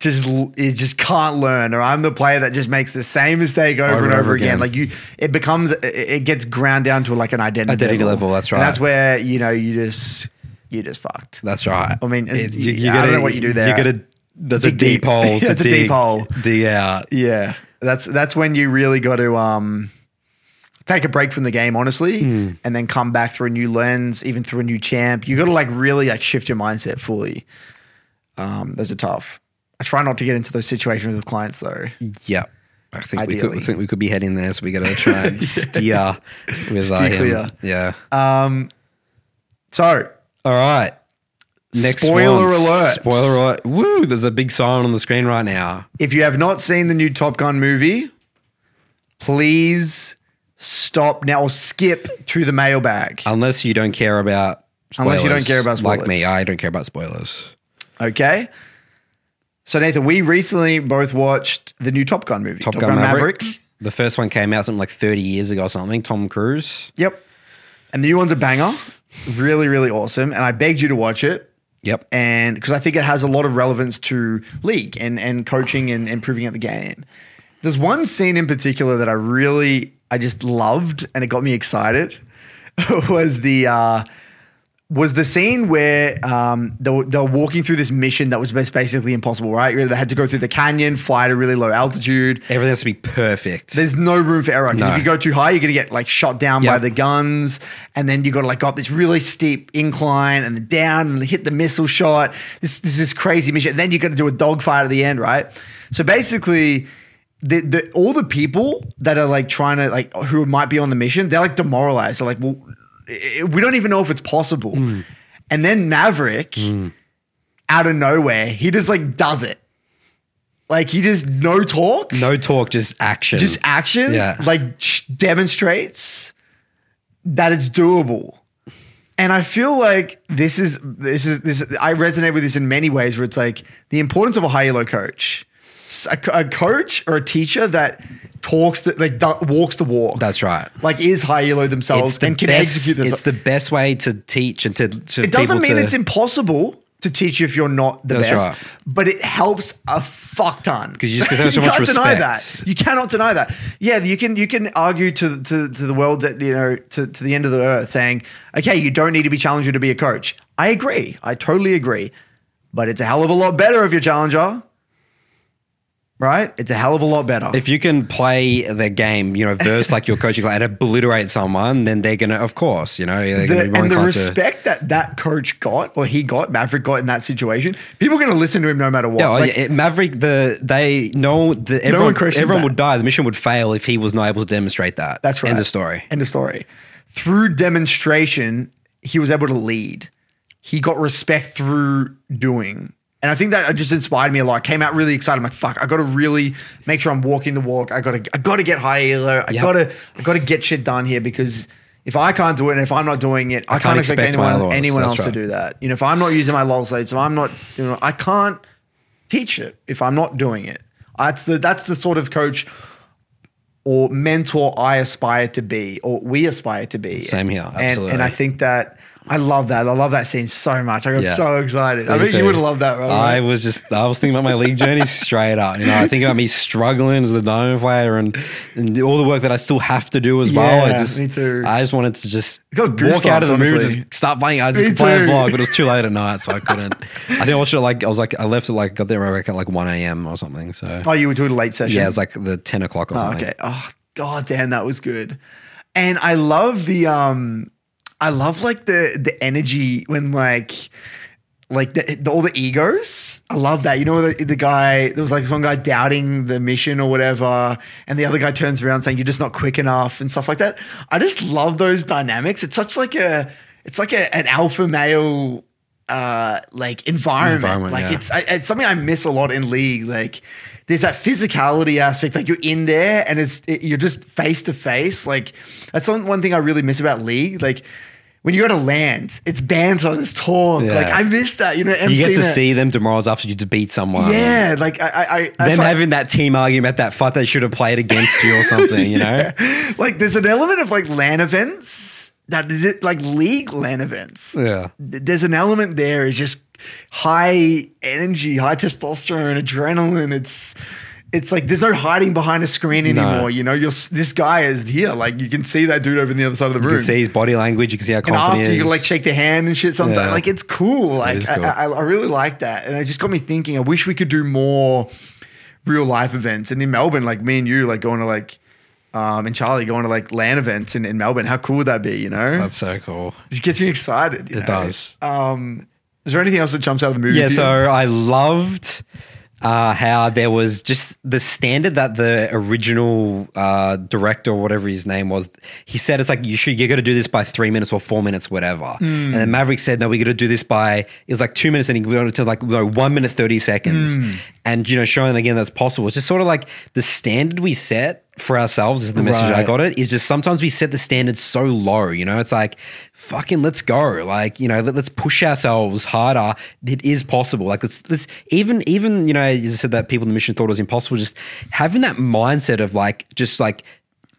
just is just can't learn, or I'm the player that just makes the same mistake over, and over, again. Like you, it becomes it- it gets ground down to like an identity, Identity level, that's And right. that's where you know you just you just fucked. That's right. I mean, It- you- I don't know what you do there. You gotta. That's a deep deep. hole. To That's a deep hole. Dig out. Yeah, that's that's when you really got to um take a break from the game, honestly, Hmm. and then come back through a new lens, even through a new champ. You got to like really like shift your mindset fully. Um, those are tough. I try not to get into those situations with clients though. Yep. I think we could. I think we could be heading there, so we got to try and steer with uh, Steer him. clear. Yeah. Um, so All right. Next Spoiler one. alert. Spoiler alert. Woo! There's a big sign on the screen right now. if you have not seen the new Top Gun movie, please stop now or skip to the mailbag. Unless you don't care about. Unless you don't care about Like me. I don't care about spoilers. Okay. So Nathan, we recently both watched the new Top Gun movie, Top, Gun, Maverick. The first one came out something like 30 years ago or something. Tom Cruise. Yep. And the new one's a banger. Really, really awesome. And I begged you to watch it. Yep. And because I think it has a lot of relevance to league and, and coaching and improving at the game. There's one scene in particular that I really, I just loved and it got me excited was the, uh, was the scene where um, they, were, they were walking through this mission that was basically impossible, right? They had to go through the canyon, fly at a really low altitude. Everything has to be perfect. There's no room for error because No. if you go too high, you're gonna get like shot down by the guns, and then you got to like go up this really steep incline and then down and hit the missile shot. This this is crazy mission. And then you got to do a dogfight at the end, right? So basically. The, the, all the people that are like trying to like who might be on the mission, they're like demoralized. They're like, well, i- we don't even know if it's possible. Hmm. And then Maverick, out of nowhere, he just like does it. Like he just no talk, no talk, just action. just action Yeah. like demonstrates that it's doable and i feel like this is this is this i resonate with this in many ways where it's like the importance of a high elo coach a, a coach or a teacher that talks that like walks the walk That's right. like is high elo themselves the and can best, execute this It's the best way to teach and to, to it doesn't mean to- it's impossible to teach you if you're not the best, right. but it helps a fuck ton because you just get so much can't deny that. You cannot deny that. Yeah, you can you can argue to to, to the world that you know to, to the end of the earth, saying, okay, you don't need to be challenger to be a coach. I agree. I totally agree. But it's a hell of a lot better if you're challenger. Right? It's a hell of a lot better. If you can play the game, you know, verse like your coaching and obliterate someone, then they're gonna, of course, you know, the, gonna and the inclined to- respect that that coach got or he got, Maverick got in that situation, people are going to listen to him no matter what. Yeah, oh, Like, it- Maverick. The they no, the, everyone, questioned everyone that. would die. The mission would fail if he was not able to demonstrate that. That's right. End of story. End of story. Through demonstration, he was able to lead. He got respect through doing. And I think that just inspired me a lot. I came out really excited. I'm like, fuck, I gotta really make sure I'm walking the walk. I gotta I gotta get high elo. I Yep. gotta I gotta get shit done here because if I can't do it and if I'm not doing it, I, can't, can't expect, expect anyone, anyone else to do that. You know, if I'm not using my lol slates, if I'm not, you know, I can't teach it if I'm not doing it. That's the that's the sort of coach or mentor I aspire to be, or we aspire to be. Same here, And, absolutely. and I think that I love that. I love that scene so much. I got Yeah. so excited. I Me think you would have loved that, right? I was just, I was thinking about my league journey straight up. You know, I think about me struggling as a diamond player and, and all the work that I still have to do as well. I Yeah, just, me too. I just wanted to just walk out of the movie, just start playing. I Me just play a vlog, but it was too late at night, so I couldn't. I think I watched it like I was like I left it like got there at like one a.m. or something. So oh, you were doing a late session. yeah, it was like the ten o'clock or Oh, something. okay. Oh god damn, that was good. And I love the um I love like the the energy when like like the, the, all the egos. I love that. You know the, the guy there was like one guy doubting the mission or whatever, and the other guy turns around saying you're just not quick enough and stuff like that. I just love those dynamics. It's such like a it's like a, an alpha male uh like environment, Environment, like yeah. it's I, it's something I miss a lot in league. Like there's that physicality aspect. Like you're in there and it's it, you're just face to face. Like that's one, one thing I really miss about league. Like when you go to land, it's banter, there's talk. Yeah. Like I miss that. You know, You MC get to that- see them tomorrow's after you to beat someone. Yeah, like I, I, I Them having that team argument, that fight they should have played against you or something, you know? like there's an element of like LAN events that like league LAN events. Yeah. There's an element there is just high energy, high testosterone, adrenaline. It's it's like there's no hiding behind a screen No. anymore. You know, you're this guy is here. Like you can see that dude over on the other side of the room. You can see his body language. You can see how confident. and after you can like shake their hand and shit sometimes. Yeah. Like it's cool. Like is cool. I, I, I really like that. And it just got me thinking, I wish we could do more real life events. And in Melbourne, like me and you, like going to like um and Charlie going to like LAN events in, in Melbourne. How cool would that be, you know? That's so cool. it gets me excited. It know? does. Um is there anything else that jumps out of the movie? Yeah, so I loved uh, how there was just the standard that the original uh, director or whatever his name was. He said it's like you should you got to do this by three minutes or four minutes, whatever. Hmm. And then Maverick said no, we got to do this by it was like two minutes, and he went to like no, one minute thirty seconds. Hmm. And you know, showing again that's possible. It's just sort of like the standard we set for ourselves is the message I got it is just sometimes we set the standards so low, you know, it's like fucking let's go. Like, you know, let, us push ourselves harder. It is possible. Like let's let's even even, you know, as I said that people in the mission thought it was impossible, just having that mindset of like just like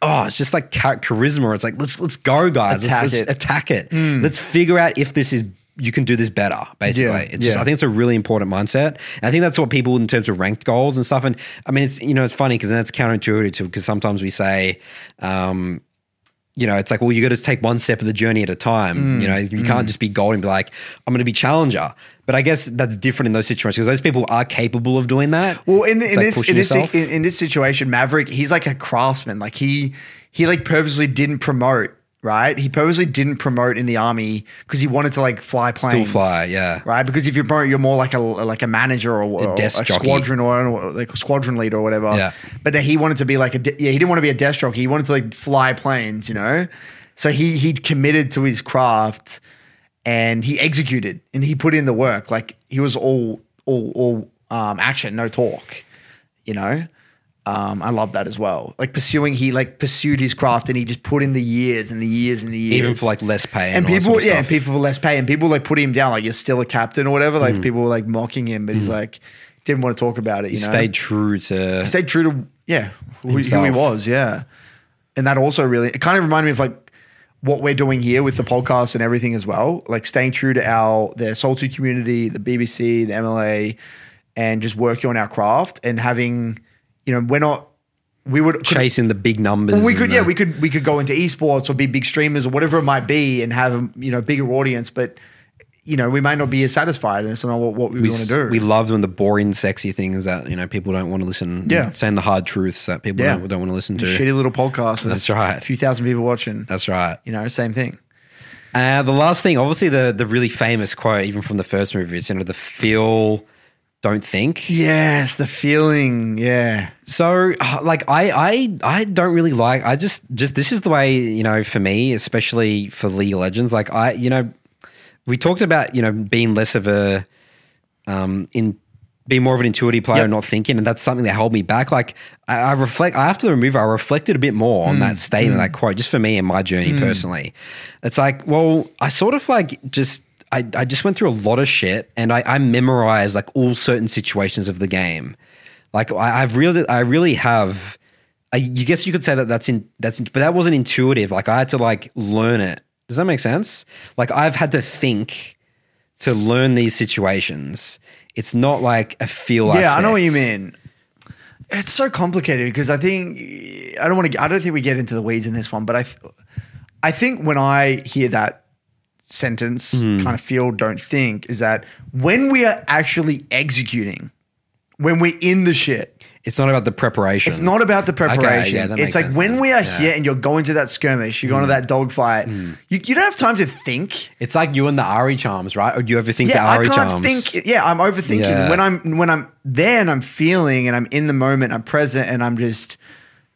Oh, it's just like char- charisma. It's like let's let's go, guys. Attack let's, let's it. attack it. Hmm. Let's figure out if this is you can do this better. Basically, Yeah, it's just yeah. I think it's a really important mindset. And I think that's what people in terms of ranked goals and stuff. And I mean, it's you know it's funny because that's counterintuitive to because sometimes we say. Um, you know, it's like, well, you got to take one step of the journey at a time. Mm, you know, you can't just be gold and be like, I'm going to be challenger. But I guess that's different in those situations because those people are capable of doing that. Well, in, It's in like this in this in, in this situation, Maverick, he's like a craftsman. Like he he like purposely didn't promote. Right, he purposely didn't promote in the army because he wanted to like fly planes. Still fly, yeah. Right, because if you promote, you're more like a like a manager or, or desk a jockey. squadron or like a squadron leader or whatever. Yeah. But he wanted to be like a de- yeah, he didn't want to be a desk jockey. He wanted to like fly planes. You know, so he he committed to his craft and he executed and he put in the work. Like he was all all all um, action, no talk. You know, um, I love that as well. Like pursuing, he like pursued his craft and he just put in the years and the years and the years, Even for, like, less pay and And people, sort of yeah, and people for less pay and people like put him down, like you're still a captain or whatever. Like people were like mocking him, but he's like didn't want to talk about it. You he know, stayed true to. he stayed true to yeah who, who he was yeah and that also really it kind of reminded me of like what we're doing here with the podcast and everything as well like staying true to our the soul 2 community the bbc the mla and just working on our craft and having you know we're not we would chasing the big numbers. we could yeah we could we could go into esports or be big streamers or whatever it might be and have a you know bigger audience but you know we might not be as satisfied and it's not what, what we, we, want to do we love doing the boring, sexy things that you know people don't want to listen. Yeah. saying the hard truths that people Yeah. don't, don't want to listen to. shitty little podcast with right. a few thousand people watching That's right. you know same thing Uh, the last thing, obviously, the the really famous quote, even from the first movie, is you know the feel, don't think. Yes, the feeling. Yeah. So, like, I, I, I don't really like. I just, just this is the way you know for me, especially for League of Legends. Like, I, you know, we talked about you know being less of a, um, in being more of an intuitive player Yep. and not thinking, and that's something that held me back. Like, I, I reflect I after the movie, I reflected a bit more on mm, that statement, mm. that quote, just for me and my journey mm. personally. It's like, well, I sort of like just. I, I just went through a lot of shit and I, I memorized like all certain situations of the game. Like I, I've really, I really have. I you guess you could say that that's in that's, in, but that wasn't intuitive. Like I had to like learn it. Does that make sense? Like I've had to think to learn these situations. It's not like a feel. Yeah, I know what you mean. It's so complicated because I think I don't want to. I don't think we get into the weeds in this one, but I, I think when I hear that sentence, Hmm. kind of feel, don't think, is that when we are actually executing, when we're in the shit, It's not about the preparation. It's not about the preparation. yeah, that it's like sense when we are Yeah. here and you're going to that skirmish, you're going to that dogfight. You, you don't have time to think. It's like you and the Ahri charms, right? Or do you ever think Yeah, the I Ahri can't charms? think. Yeah, I'm overthinking Yeah. when I'm when I'm there and I'm feeling and I'm in the moment. I'm present and I'm just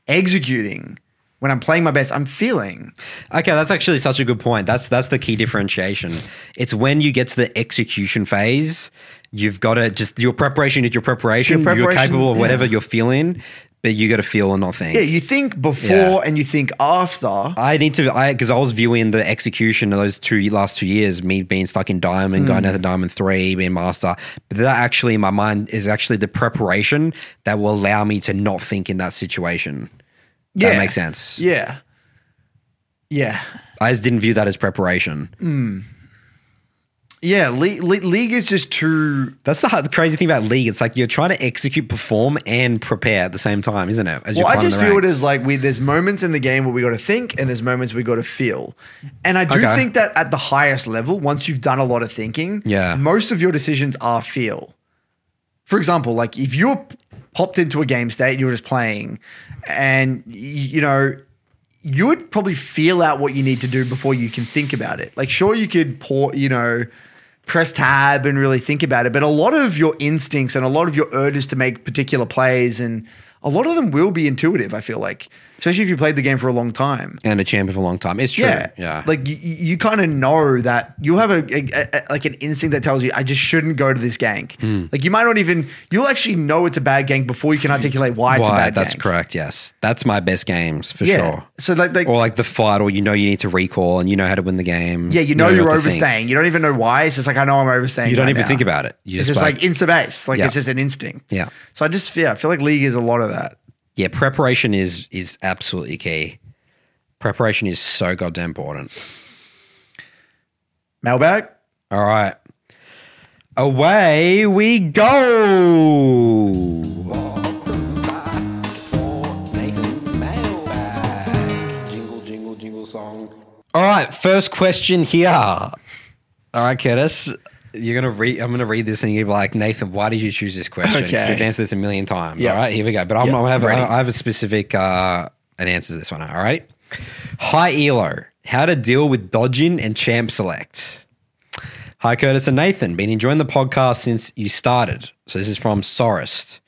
executing. When I'm playing my best, I'm feeling. Okay, that's actually such a good point. That's that's the key differentiation. It's when you get to the execution phase, you've got to just your preparation is your preparation. Your You're capable of whatever yeah. you're feeling, but you got to feel and not think. Yeah, you think before Yeah. and you think after. I need to, I because I was viewing the execution of those two last two years, me being stuck in diamond, going down to mm. diamond three, being master. But that actually in my mind is actually the preparation that will allow me to not think in that situation. Yeah. That makes sense. Yeah. Yeah. I just didn't view that as preparation. Hmm. Yeah. Le- le- league is just too. That's the, hard, the crazy thing about league. It's like you're trying to execute, perform, and prepare at the same time, isn't it? As Well, I just feel it as like we there's moments in the game where we got to think and there's moments we got to feel, and I do Okay. think that at the highest level, once you've done a lot of thinking, Yeah. most of your decisions are feel. For example, like if you're popped into a game state and you're just playing, and you know. You would probably feel out what you need to do before you can think about it. Like, sure, you could pour, you know, press tab and really think about it, but a lot of your instincts and a lot of your urges to make particular plays and a lot of them will be intuitive. I feel like, especially if you played the game for a long time. and a champion for a long time. It's true. Yeah, Yeah. Like you, you kind of know that you'll have a, a- a- like an instinct that tells you I just shouldn't go to this gank. Hmm. Like you might not even you'll actually know it's a bad gank before you can articulate why, it's a Why? bad That's gank. correct. Yes. That's my best games for Yeah. sure. So like, like Or like the fight, or you know you need to recall and you know how to win the game. yeah, you know, you're what to overstaying. You don't even know why. It's just like I know I'm overstaying. You don't right even now. think about it. You It's just just like insta base. Like Yeah. it's just an instinct. Yeah. So I just yeah, I feel like league is a lot of that. Yeah, preparation is is absolutely key. Preparation is so goddamn important. Mailbag. All right. Away we go. Jingle, jingle, jingle song. All right, first question here. All right, Curtis. You're gonna read. I'm gonna read this, and you're like, Nathan, why did you choose this question? Okay. We've answered this a million times. Yeah. All right, here we go. But I'm, I'm gonna have. I have a specific uh, an answer to this one. All right. Hi, Elo. How to deal with dodging and champ select. Hi, Curtis and Nathan. Been enjoying the podcast since you started. So this is from Sorest.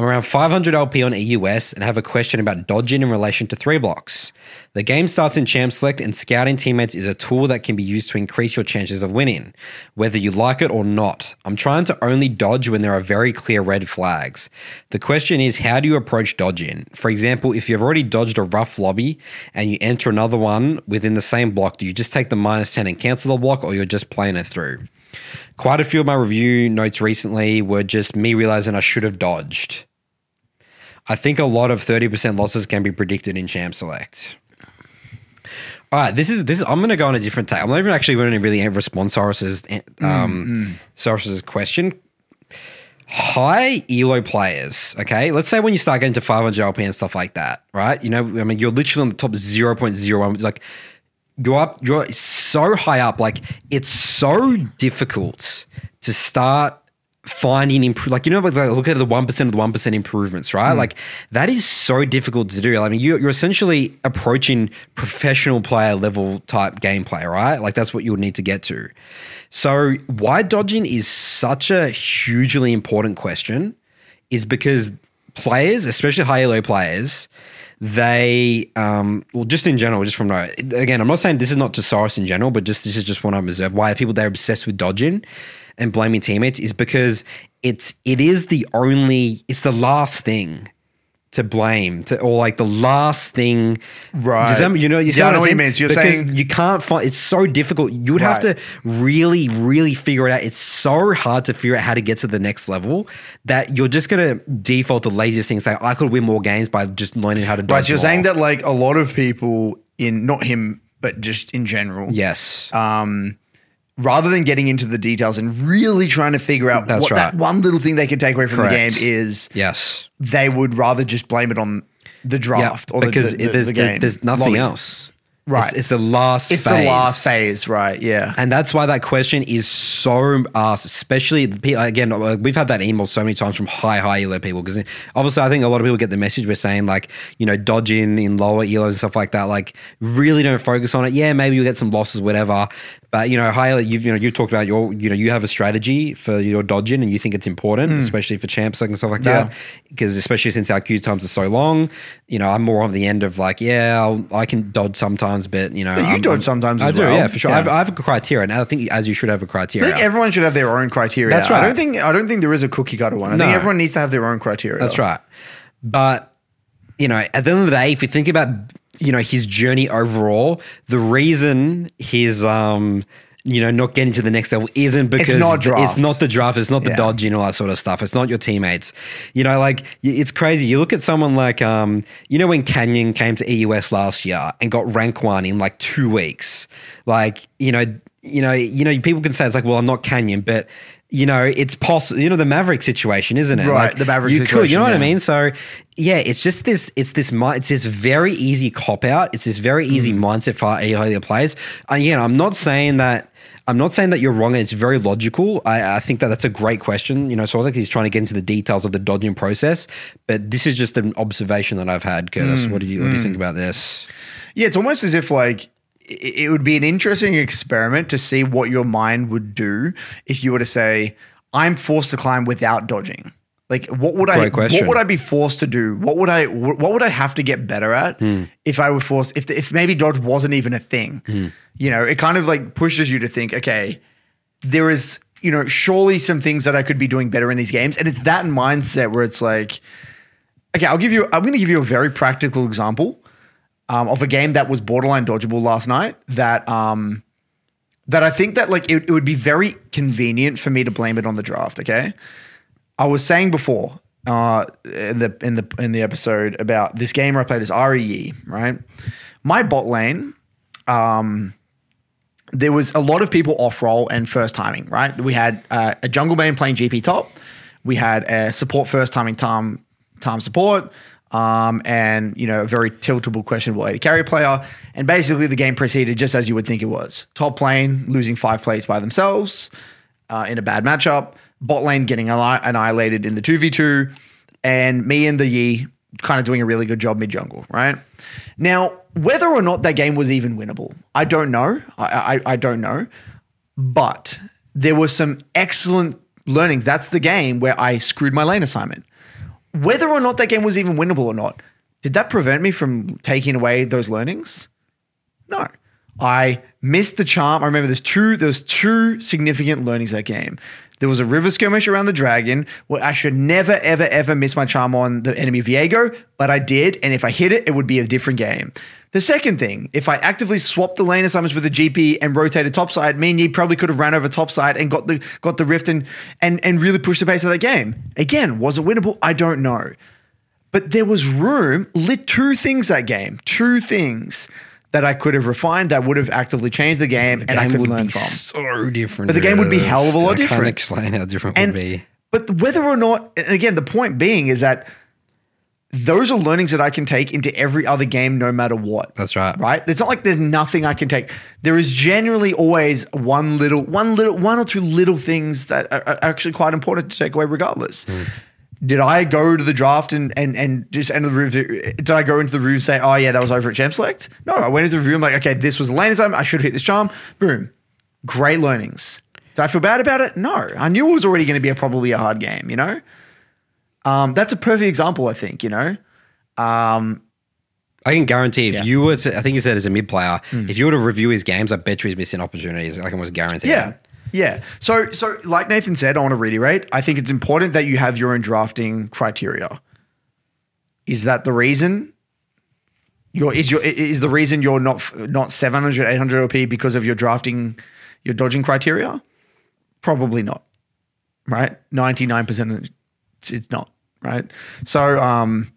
I'm around 500 LP on EUS and have a question about dodging in relation to three blocks. The game starts in Champ Select, and scouting teammates is a tool that can be used to increase your chances of winning, whether you like it or not. I'm trying to only dodge when there are very clear red flags. The question is, how do you approach dodging? For example, if you've already dodged a rough lobby and you enter another one within the same block, do you just take the minus 10 and cancel the block, or you're just playing it through? Quite a few of my review notes recently were just me realizing I should have dodged. I think a lot of 30% losses can be predicted in Champ Select. All right, this is this is. I'm going to go on a different take. I'm not even actually going to really respond Soros's eh, mm, um, mm. Soros's question. High elo players, okay. Let's say when you start getting to 500 LP and stuff like that, right? You know, I mean, you're literally on the top 0.01. Like you're up, you're so high up. Like it's so difficult to start finding improve. Like you know, like look at the one percent of the one percent improvements, right? Like that is so difficult to do. I mean, you're, you're essentially approaching professional player level type gameplay, right? Like that's what you would need to get to. So why dodging is such a hugely important question is because players, especially high elo players, they um well just in general, just from no again, I'm not saying this is not to Soros in general, but just this is just what I've observed. Why people they're obsessed with dodging and blaming teammates is because it's it is the only it's the last thing to blame to or like the last thing Right. Does that, you know you Yeah, I know what you mean. So you're Because saying- you can't find it's so difficult you would have to really really figure it out it's so hard to figure out how to get to the next level that you're just going to default to laziest thing and say i could win more games by just learning how to dodge Right. So you're saying that like a lot of people in not him, but just in general. yes um, rather than getting into the details and really trying to figure out That's what that one little thing they can take away from Correct. the game is, yes they would rather just blame it on the draft or because the, the, there's the game. there's nothing lobby. else Right. it's, it's the last It's phase. the last phase, right? Yeah. And that's why that question is so asked, especially again, uh, we've had that email so many times from high, high elo people because obviously I think a lot of people get the message we're saying like, you know, dodging in lower elos and stuff like that. Like, really don't focus on it. Yeah, maybe you'll get some losses, whatever. But you know, high, elo, you've you know you've talked about your you know you have a strategy for your dodging and you think it's important, especially for champs and stuff like that. Hmm. Because especially since our queue times are so long, you know, I'm more on the end of like, yeah, I'll, I can dodge sometimes, but you know, you I'm- dodge I'm- sometimes I do, well. yeah, for sure. Yeah. I've, I have a criteria, and I think as you should have a criteria. think everyone should have their own criteria. That's right. I don't think I don't think there is a cookie cutter one. I think everyone needs to have their own criteria. That's right. But you know, at the end of the day, if you think about, you know, his journey overall, the reason his, um, you know, not getting to the next level isn't because not draft. it's not the draft, it's not the Yeah. dodge and all that sort of stuff. It's not your teammates. You know, like it's crazy. You look at someone like, um, you know, when Canyon came to EUS last year and got rank one in like two weeks, like you know, you know, you know, people can say it's like, well, I'm not Canyon, but you know, it's possible. You know, the Maverick situation, isn't it? Right, Like, the Maverick You could, you know situation, what I mean? So yeah, it's just this. It's this. It's this very easy cop out. It's this very easy Mm. mindset for earlier players. Again, I'm not saying that. I'm not saying that you're wrong. and It's very logical. I, I think that that's a great question. You know, so I think he's trying to get into the details of the dodging process. But this is just an observation that I've had, Curtis. Mm, what do you What do you think about this? Yeah, it's almost as if like it would be an interesting experiment to see what your mind would do if you were to say, "I'm forced to climb without dodging." Like, what would I? Question. What would I be forced to do? What would I? What would I have to get better at Hmm. if I were forced? If if maybe dodge wasn't even a thing, Hmm. you know, it kind of like pushes you to think, okay, there is, you know, surely some things that I could be doing better in these games, and it's that mindset where it's like, okay, I'll give you. I'm going to give you a very practical example um, of a game that was borderline dodgeable last night. That um, that I think that like it, it would be very convenient for me to blame it on the draft. Okay, I was saying before uh, in the in the in the episode about this game I played as Ahri. Right, my bot lane. Um, there was a lot of people off roll and first timing, right? We had uh, a jungle main playing GP top. We had a support first timing time time support, um, and you know a very tiltable, questionable AD carry player. And basically, the game proceeded just as you would think it was. Top lane losing five plays by themselves uh, in a bad matchup. Bot lane getting annihilated in the two v two, and me and the Yi kind of doing a really good job mid jungle. Right now, whether or not that game was even winnable, I don't know. I, I, I don't know, but there were some excellent learnings. That's the game where I screwed my lane assignment. Whether or not that game was even winnable or not, did that prevent me from taking away those learnings? No. I missed the charm. I remember there's two there's two significant learnings that game. There was a river skirmish around the dragon where I should never, ever, ever miss my charm on the enemy Viego, but I did. And if I hit it, it would be a different game. The second thing, if I actively swapped the lane assignments with the GP and rotated topside, me and Yi probably could have ran over topside and got the got the rift and and and really pushed the pace of that game. Again, was it winnable? I don't know. But there was room, lit two things that game, two things that I could have refined that would have actively changed the game, and I could would learn be from. so different. But the game would be hell of a lot I different. I can't explain how different it And would be. but whether or not, again, the point being is that those are learnings that I can take into every other game, no matter what. That's right. Right? It's not like there's nothing I can take. There is generally always one little, one little, one or two little things that are, are actually quite important to take away, regardless. Hmm. Did I go to the draft and and and just enter the review? Did I go into the review and say, "Oh yeah, that was over at Champ Select"? No, I went into the review. I'm like, okay, this was assignment. I should hit this charm. Boom, great learnings. Did I feel bad about it? No, I knew it was already going to be a probably a hard game. You know, um, that's a perfect example. I think you know. Um, I can guarantee if Yeah. you were to, I think he said as a mid player, if you were to review his games, I bet you he's missing opportunities. I can almost guarantee. Yeah. that. Yeah. So so like Nathan said, I want to reiterate, I think it's important that you have your own drafting criteria. Is that the reason? Your is your is the reason you're not not 700 800 OP because of your drafting your dodging criteria? Probably not. Right? 99% it's- it's not, right? So um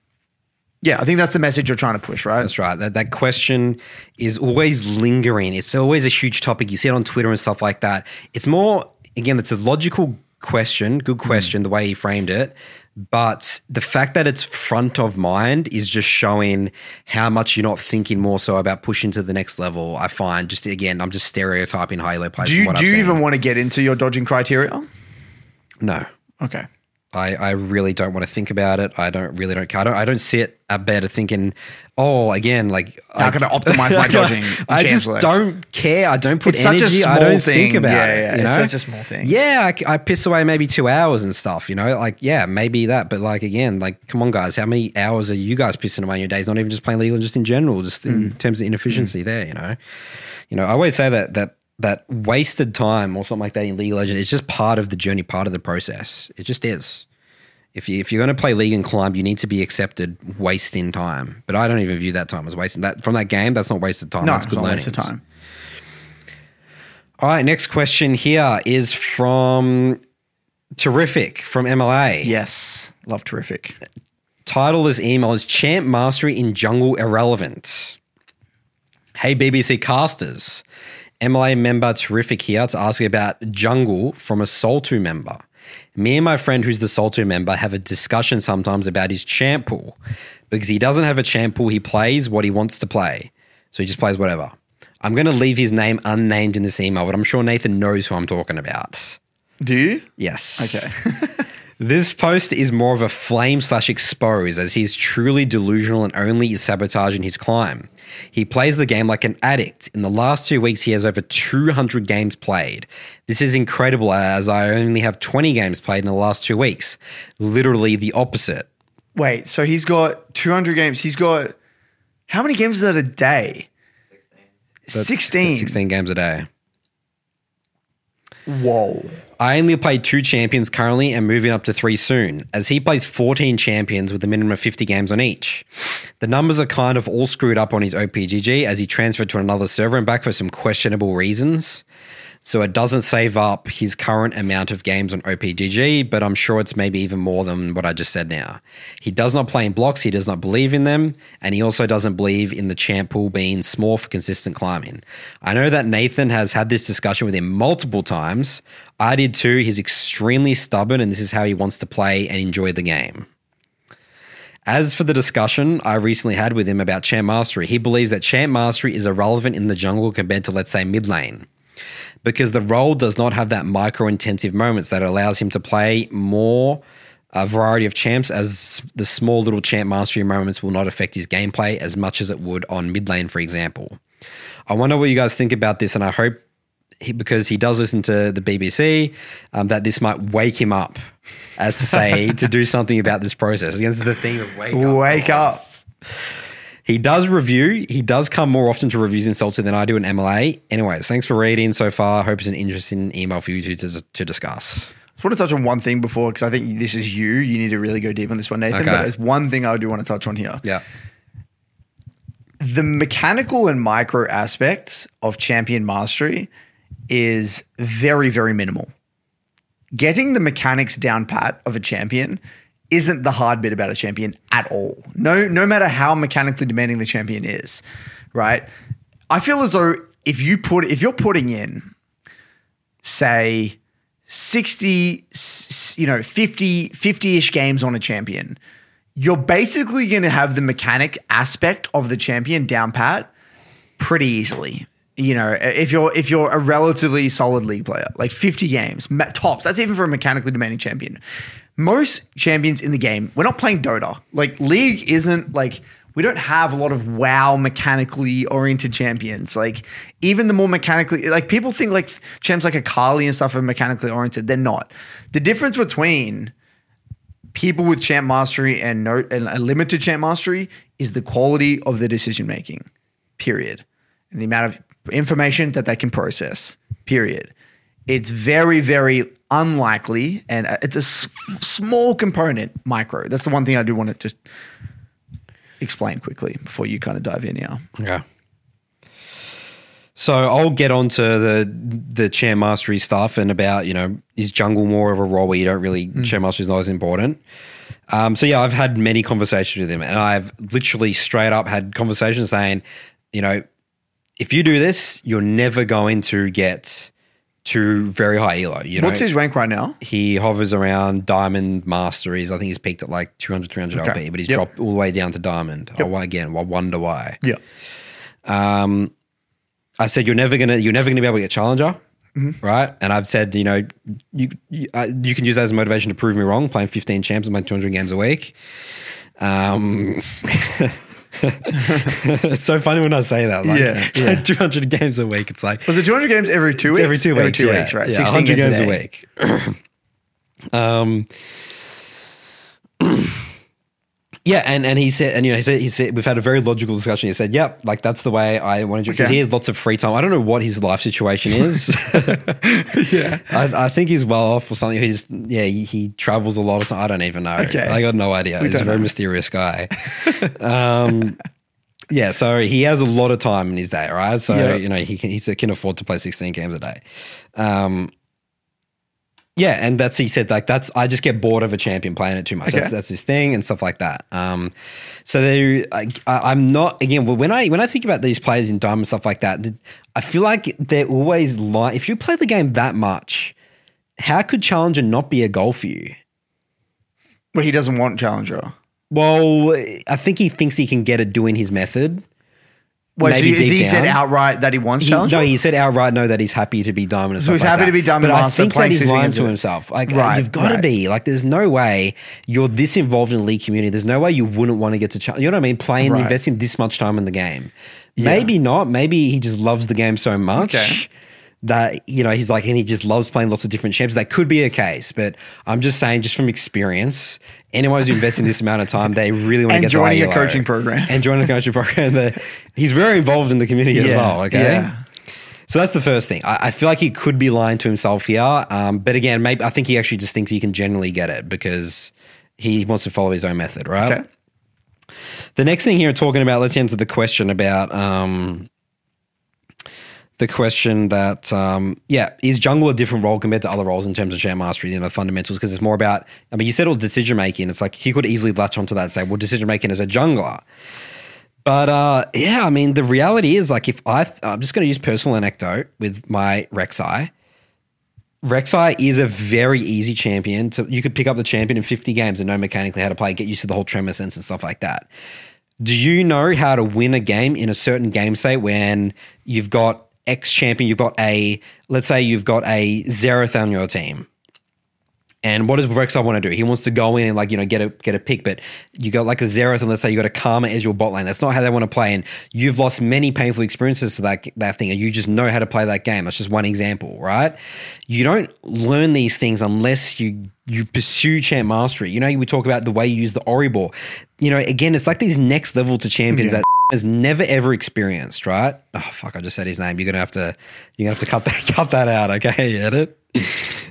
yeah, I think that's the message you're trying to push, right? That's right. That that question is always lingering. It's always a huge topic. You see it on Twitter and stuff like that. It's more again, it's a logical question, good mm-hmm. question, the way he framed it. But the fact that it's front of mind is just showing how much you're not thinking more so about pushing to the next level. I find just again, I'm just stereotyping Halo players. Do you do you even want to get into your dodging criteria? No. Okay. I, I really don't want to think about it. I don't really don't care. I don't, I don't sit at bed thinking, oh, again, like How can I optimize my dodging I just select? don't care. I don't put It's such a energy. I don't thing. think about Yeah, it. yeah, you it's know? such a small thing. Yeah, I, I piss away maybe two hours and stuff. You know, like yeah, maybe that. But like again, like come on, guys, how many hours are you guys pissing away in your days? Not even just playing League, Legends, just in general, just in Mm. terms of inefficiency. There, you know, you know, I always say that that that wasted time or something like that in League of Legends is just part of the journey, part of the process. It just is. If you if you're going to play league and climb, you need to be accepted wasting time. But I don't even view that time as wasting. That from that game, that's not wasted time. No, that's good learning. waste of time. All right, next question here is from Terrific from MLA. Yes, love terrific. Title of this email is Champ Mastery in Jungle Irrelevant. Hey, BBC casters. MLA member Terrific here to ask about Jungle from a Soul2 member. Me and my friend, who's the Soul2 member, have a discussion sometimes about his champ pool because he doesn't have a champ pool. He plays what he wants to play. So he just plays whatever. I'm going to leave his name unnamed in this email, but I'm sure Nathan knows who I'm talking about. Do you? Yes. Okay. This post is more of a flame slash expose as he's truly delusional and only is sabotaging his climb. He plays the game like an addict. In the last two weeks, he has over 200 games played. This is incredible as I only have 20 games played in the last two weeks. Literally the opposite. Wait, so he's got 200 games. He's got how many games is that a day? That's 16. 16 games a day. Whoa. I only play two champions currently and moving up to three soon, as he plays 14 champions with a minimum of 50 games on each. The numbers are kind of all screwed up on his OPGG as he transferred to another server and back for some questionable reasons. So it doesn't save up his current amount of games on OPGG, but I'm sure it's maybe even more than what I just said now. He does not play in blocks, he does not believe in them, and he also doesn't believe in the champ pool being small for consistent climbing. I know that Nathan has had this discussion with him multiple times. I did too. He's extremely stubborn, and this is how he wants to play and enjoy the game. As for the discussion I recently had with him about Champ Mastery, he believes that Champ Mastery is irrelevant in the jungle compared to, let's say, mid lane because the role does not have that micro intensive moments that allows him to play more a variety of champs as the small little champ mastery moments will not affect his gameplay as much as it would on mid lane for example. I wonder what you guys think about this and i hope he, because he does listen to the bbc um, that this might wake him up as to say to do something about this process. Against the theme of wake up Wake up. He does review. He does come more often to reviews in Salted than I do in MLA. Anyways, thanks for reading so far. Hope it's an interesting email for you to, to, to discuss. I just want to touch on one thing before because I think this is you. You need to really go deep on this one, Nathan. Okay. But there's one thing I do want to touch on here. Yeah. The mechanical and micro aspects of champion mastery is very, very minimal. Getting the mechanics down pat of a champion isn't the hard bit about a champion at all. No, no matter how mechanically demanding the champion is, right? I feel as though if you put if you're putting in, say, 60, you know, 50, 50-ish games on a champion, you're basically to have the mechanic aspect of the champion down pat pretty easily. You know, if you're if you're a relatively solid league player, like 50 games tops, that's even for a mechanically demanding champion. Most champions in the game, we're not playing Dota. Like league isn't like we don't have a lot of wow mechanically oriented champions. Like even the more mechanically like people think like champs like Akali and stuff are mechanically oriented. They're not. The difference between people with champ mastery and no and a limited champ mastery is the quality of the decision making. Period. And the amount of information that they can process. Period. It's very, very unlikely, and uh, it's a s- small component, micro. That's the one thing I do want to just explain quickly before you kind of dive in here. Okay. So I'll get on to the the champ mastery stuff and about you know is jungle more of a role where you don't really champ mastery is not as important. Um, so yeah, I've had many conversations with him, and I've literally straight up had conversations saying, you know, if you do this, you're never going to get to very high elo. You know, What's his rank right now? he hovers around diamond masteries. I think he's peaked at like 200, 300 Okay. LP, but he's Yep. dropped all the way down to diamond. Yep. Oh, again, I wonder why. Yeah. Um, I said you're never gonna you're never gonna be able to get challenger, Mm-hmm. right? And I've said you know you you, uh, you can use that as motivation to prove me wrong. Playing 15 champs and playing 200 games a week. Um, it's so funny when I say that. Like, Yeah, yeah. 200 games a week. It's like Was it 200 games every two weeks? every two weeks. Every two yeah. weeks, right? Yeah, 100 games a a week. um, Yeah, and, and he said, and you know, he said, he said, we've had a very logical discussion. He said, "Yep, like that's the way I want to do." Because Okay. he has lots of free time. I don't know what his life situation is. Yeah. I, I think he's well off or something. He just, yeah, he, he travels a lot or something. I don't even know. Okay. I got no idea. We he's a very know. mysterious guy. um, yeah, so he has a lot of time in his day, right? So Yeah. you know, he can he can afford to play sixteen games a day. Um, yeah, and that's he said like that's I just get bored of a champion playing it too much. Okay. That's that's his thing and stuff like that. Um, so there, I, I'm not again when I when I think about these players in Diamond stuff like that, I feel like they're always like if you play the game that much, how could Challenger not be a goal for you? Well, he doesn't want Challenger. Well, I think he thinks he can get it doing his method. Wait, so Maybe is deep he said outright that he wants He, Challenger? no, he said outright no that he's happy to be diamond. And So he's like happy that. to be Diamond But I Master, think playing that he's lying to himself. Like uh, Right, you've got to right. be like. There's no way you're this involved in the league community. There's no way you wouldn't want to get to. Ch- you know what I mean? Playing, Right. investing this much time in the game. Maybe not. Maybe he just loves the game so much. Okay. That you know he's like, and he just loves playing lots of different champs. That could be a case, but I'm just saying, just from experience, anyone who's investing this amount of time, they really want to get joining a coaching program. and joining a coaching program. The- He's very involved in the community as well. Okay, yeah. so that's the first thing. I, I feel like he could be lying to himself here. Um, but again, maybe I think he actually just thinks he can generally get it because he wants to follow his own method, right? Okay. The next thing here, talking about, let's answer the question about um, the question that, um, yeah, is jungle a different role compared to other roles in terms of champ mastery, you know, fundamentals? Because it's more about, I mean, you said it was decision making. It's like he could easily latch onto that and say, well, decision making as a jungler. But uh, yeah, I mean, the reality is like if I, I'm just going to use personal anecdote with my Rek'Sai. Rek'Sai is a very easy champion. To you could pick up the champion in 50 games and know mechanically how to play, get used to the whole tremor sense and stuff like that. Do you know how to win a game in a certain game state when you've got X champion, you've got a let's say you've got a Xerath on your team. And what does Rek'Sai want to do? He wants to go in and like you know get a get a pick, but you got like a Xerath, and let's say you got a Karma as your bot lane. That's not how they want to play, and you've lost many painful experiences to that that thing, and you just know how to play that game. That's just one example, right? You don't learn these things unless you you pursue champ mastery. You know, we talk about the way you use the Ori ball. You know, again, it's like these next level to champions Yeah. that has never ever experienced, right? Oh fuck, I just said his name. You're gonna have to you're gonna have to cut that cut that out, okay? Edit.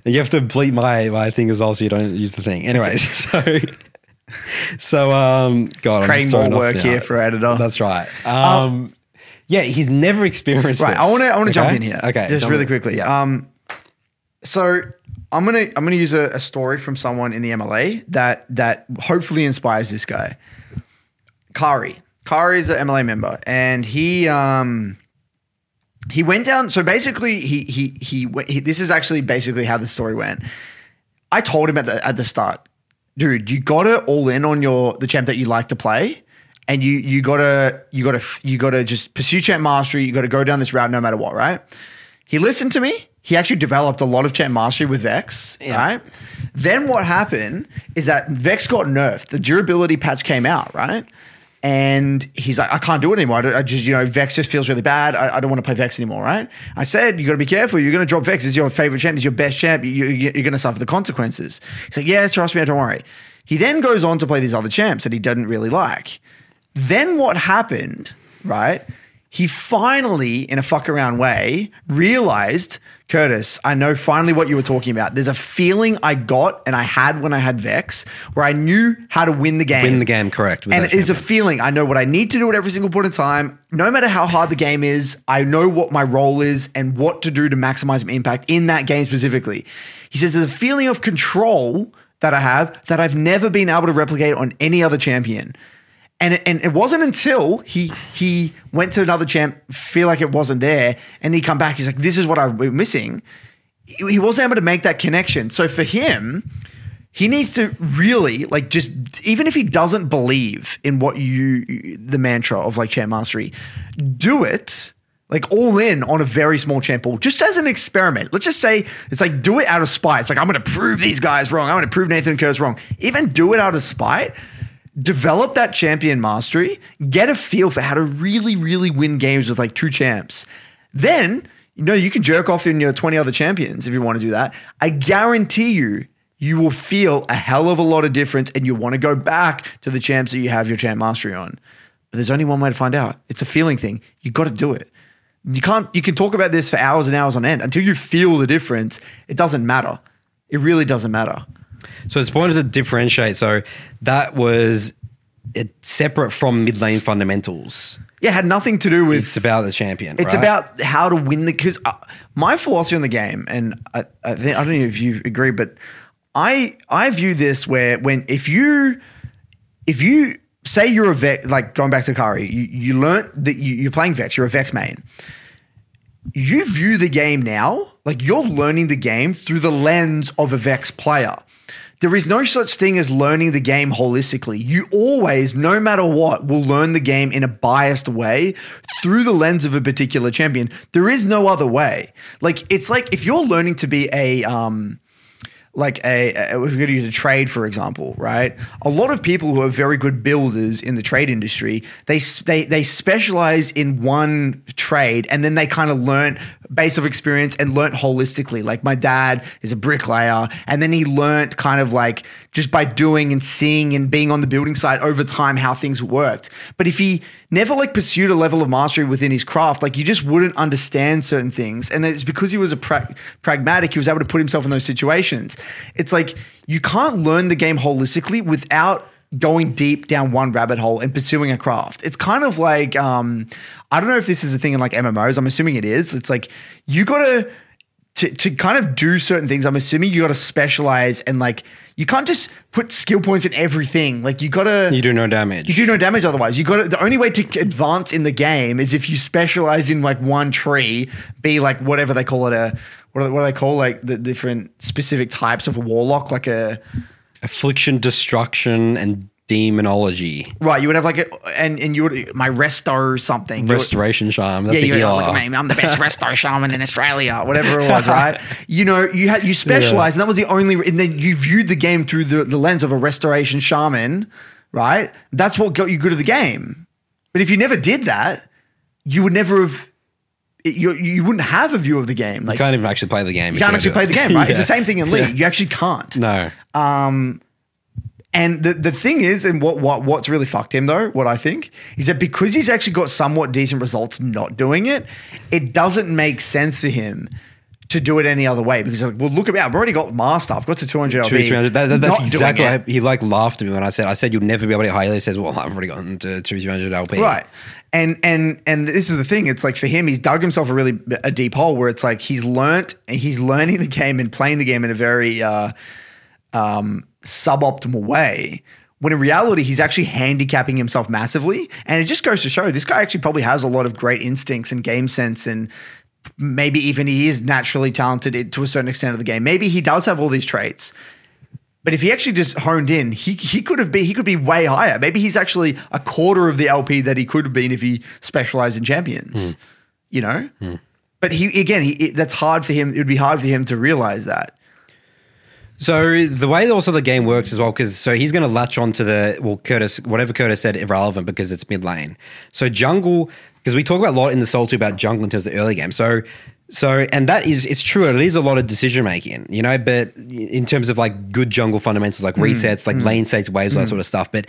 You have to bleep my my thing as well, so you don't use the thing. Anyways, so so um, God, I'm Creating more work here for editor. That's right. Um, yeah, he's never experienced. Right. this, I want to. I want to jump in here. Okay, Just really in. quickly. Yeah. Um. So I'm gonna I'm gonna use a, a story from someone in the MLA that that hopefully inspires this guy. Kari. Kari is an MLA member, and he um he went down. So basically, he he he, went- he this is actually basically how the story went. I told him at the at the start, dude, you got to all in on your the champ that you like to play, and you you gotta you gotta you gotta just pursue champ mastery. You got to go down this route no matter what, right? He listened to me. He actually developed a lot of champ mastery with Vex, Yeah. right? Then what happened is that Vex got nerfed. The durability patch came out, right? And he's like, I can't do it anymore. I, I just, you know, Vex just feels really bad. I, I don't want to play Vex anymore, right? I said, you got to be careful. You're going to drop Vex. It's your favorite champ. It's your best champ. You, you, you're going to suffer the consequences. He's like, yeah, trust me. Don't worry. He then goes on to play these other champs that he didn't really like. Then what happened, right? He finally, in a fuck around way, realized, Curtis, I know finally what you were talking about. There's a feeling I got and I had when I had Vex where I knew how to win the game. Win the game, correct? And it is a feeling. I know what I need to do at every single point in time. No matter how hard the game is, I know what my role is and what to do to maximize my impact in that game specifically. He says there's a feeling of control that I have that I've never been able to replicate on any other champion. And it, and it wasn't until he he went to another champ, feel like it wasn't there, and he come back. He's like, "This is what I've been missing." He wasn't able to make that connection. So for him, he needs to really like just even if he doesn't believe in what you the mantra of like champ mastery, do it like all in on a very small champ pool, just as an experiment. Let's just say it's like do it out of spite. It's like I'm going to prove these guys wrong. I'm going to prove Nathan Kerr's wrong. Even do it out of spite. Develop that champion mastery. Get a feel for how to really, really win games with like two champs. Then you know you can jerk off in your 20 other champions if you want to do that. I guarantee you you will feel a hell of a lot of difference and you want to go back to the champs that you have your champ mastery on. But there's only one way to find out. It's a feeling thing. You got to do it. You can't you can talk about this for hours and hours on end until you feel the difference. It doesn't matter. It really doesn't matter. So it's important to differentiate. So that was separate from mid lane fundamentals. Yeah, it had nothing to do with It's about the champion. It's right? about how to win the because uh, my philosophy on the game, and I, I think I don't know if you agree, but I I view this where when if you if you say you're a Vex, like going back to Kari, you, you learnt that you, you're playing Vex, you're a Vex main. You view the game now like you're learning the game through the lens of a Vex player. There is no such thing as learning the game holistically. You always, no matter what, will learn the game in a biased way through the lens of a particular champion. There is no other way. Like it's like if you're learning to be a um like a, a we're going to use a trade for example, right? A lot of people who are very good builders in the trade industry, they they they specialize in one trade and then they kind of learn based off experience and learnt holistically. Like my dad is a bricklayer and then he learnt kind of like just by doing and seeing and being on the building site over time how things worked. But if he never like pursued a level of mastery within his craft, like you just wouldn't understand certain things. And it's because he was a pra- pragmatic, he was able to put himself in those situations. It's like you can't learn the game holistically without going deep down one rabbit hole and pursuing a craft. It's kind of like um, I don't know if this is a thing in like MMOs. I'm assuming it is. It's like you gotta to, to kind of do certain things, I'm assuming you got to specialize and like you can't just put skill points in everything. Like you got to you do no damage. you do no damage otherwise. You got the only way to advance in the game is if you specialize in like one tree, be like whatever they call it a what do, what do they call like the different specific types of a warlock, like a affliction, destruction, and demonology. right. You would have like a and and you would my resto something. You would- Restoration charm. That's yeah, a you're healer. like, "Man, I'm the best resto shaman in Australia, whatever it was, right? you know, you had you specialized, and that was the only, and then you viewed the game through the, the lens of a restoration shaman, right? That's what got you good at the game. But if you never did that, you would never have, it- you, you wouldn't have a view of the game. Like, you can't even actually play the game. you can't actually play the game, right? It's the same thing in League. You actually can't. No. And the, the thing is, and what, what what's really fucked him though, what I think, is that because he's actually got somewhat decent results not doing it, it doesn't make sense for him to do it any other way. Because like, well, look at me, I've already got master, I've got to 200 Two, LP. 300. That, that, that's exactly. What he like laughed at me when I said I said you'll never be able to get high. He says, "Well, I've already gotten to two, 300 LP." Right. And and and this is the thing. It's like for him, he's dug himself a really a deep hole where it's like he's learnt and he's learning the game and playing the game in a very uh, um, suboptimal way. When in reality, he's actually handicapping himself massively. And it just goes to show this guy actually probably has a lot of great instincts and game sense and maybe even he is naturally talented to a certain extent of the game. Maybe he does have all these traits. But if he actually just honed in, he he could have been he could be way higher. Maybe he's actually a quarter of the LP that he could have been if he specialized in champions. You know? But he again, he it, that's hard for him. It would be hard for him to realize that. So the way also the game works as well, because so he's going to latch on to the well, Curtis, whatever Curtis said, irrelevant because it's mid lane. So jungle, because we talk about a lot in the Soul 2 about jungle in terms of the early game. So, so and that is it's true. It is a lot of decision making, you know. But in terms of like good jungle fundamentals, like hmm, resets, like hmm. lane states, waves, all that hmm. sort of stuff. But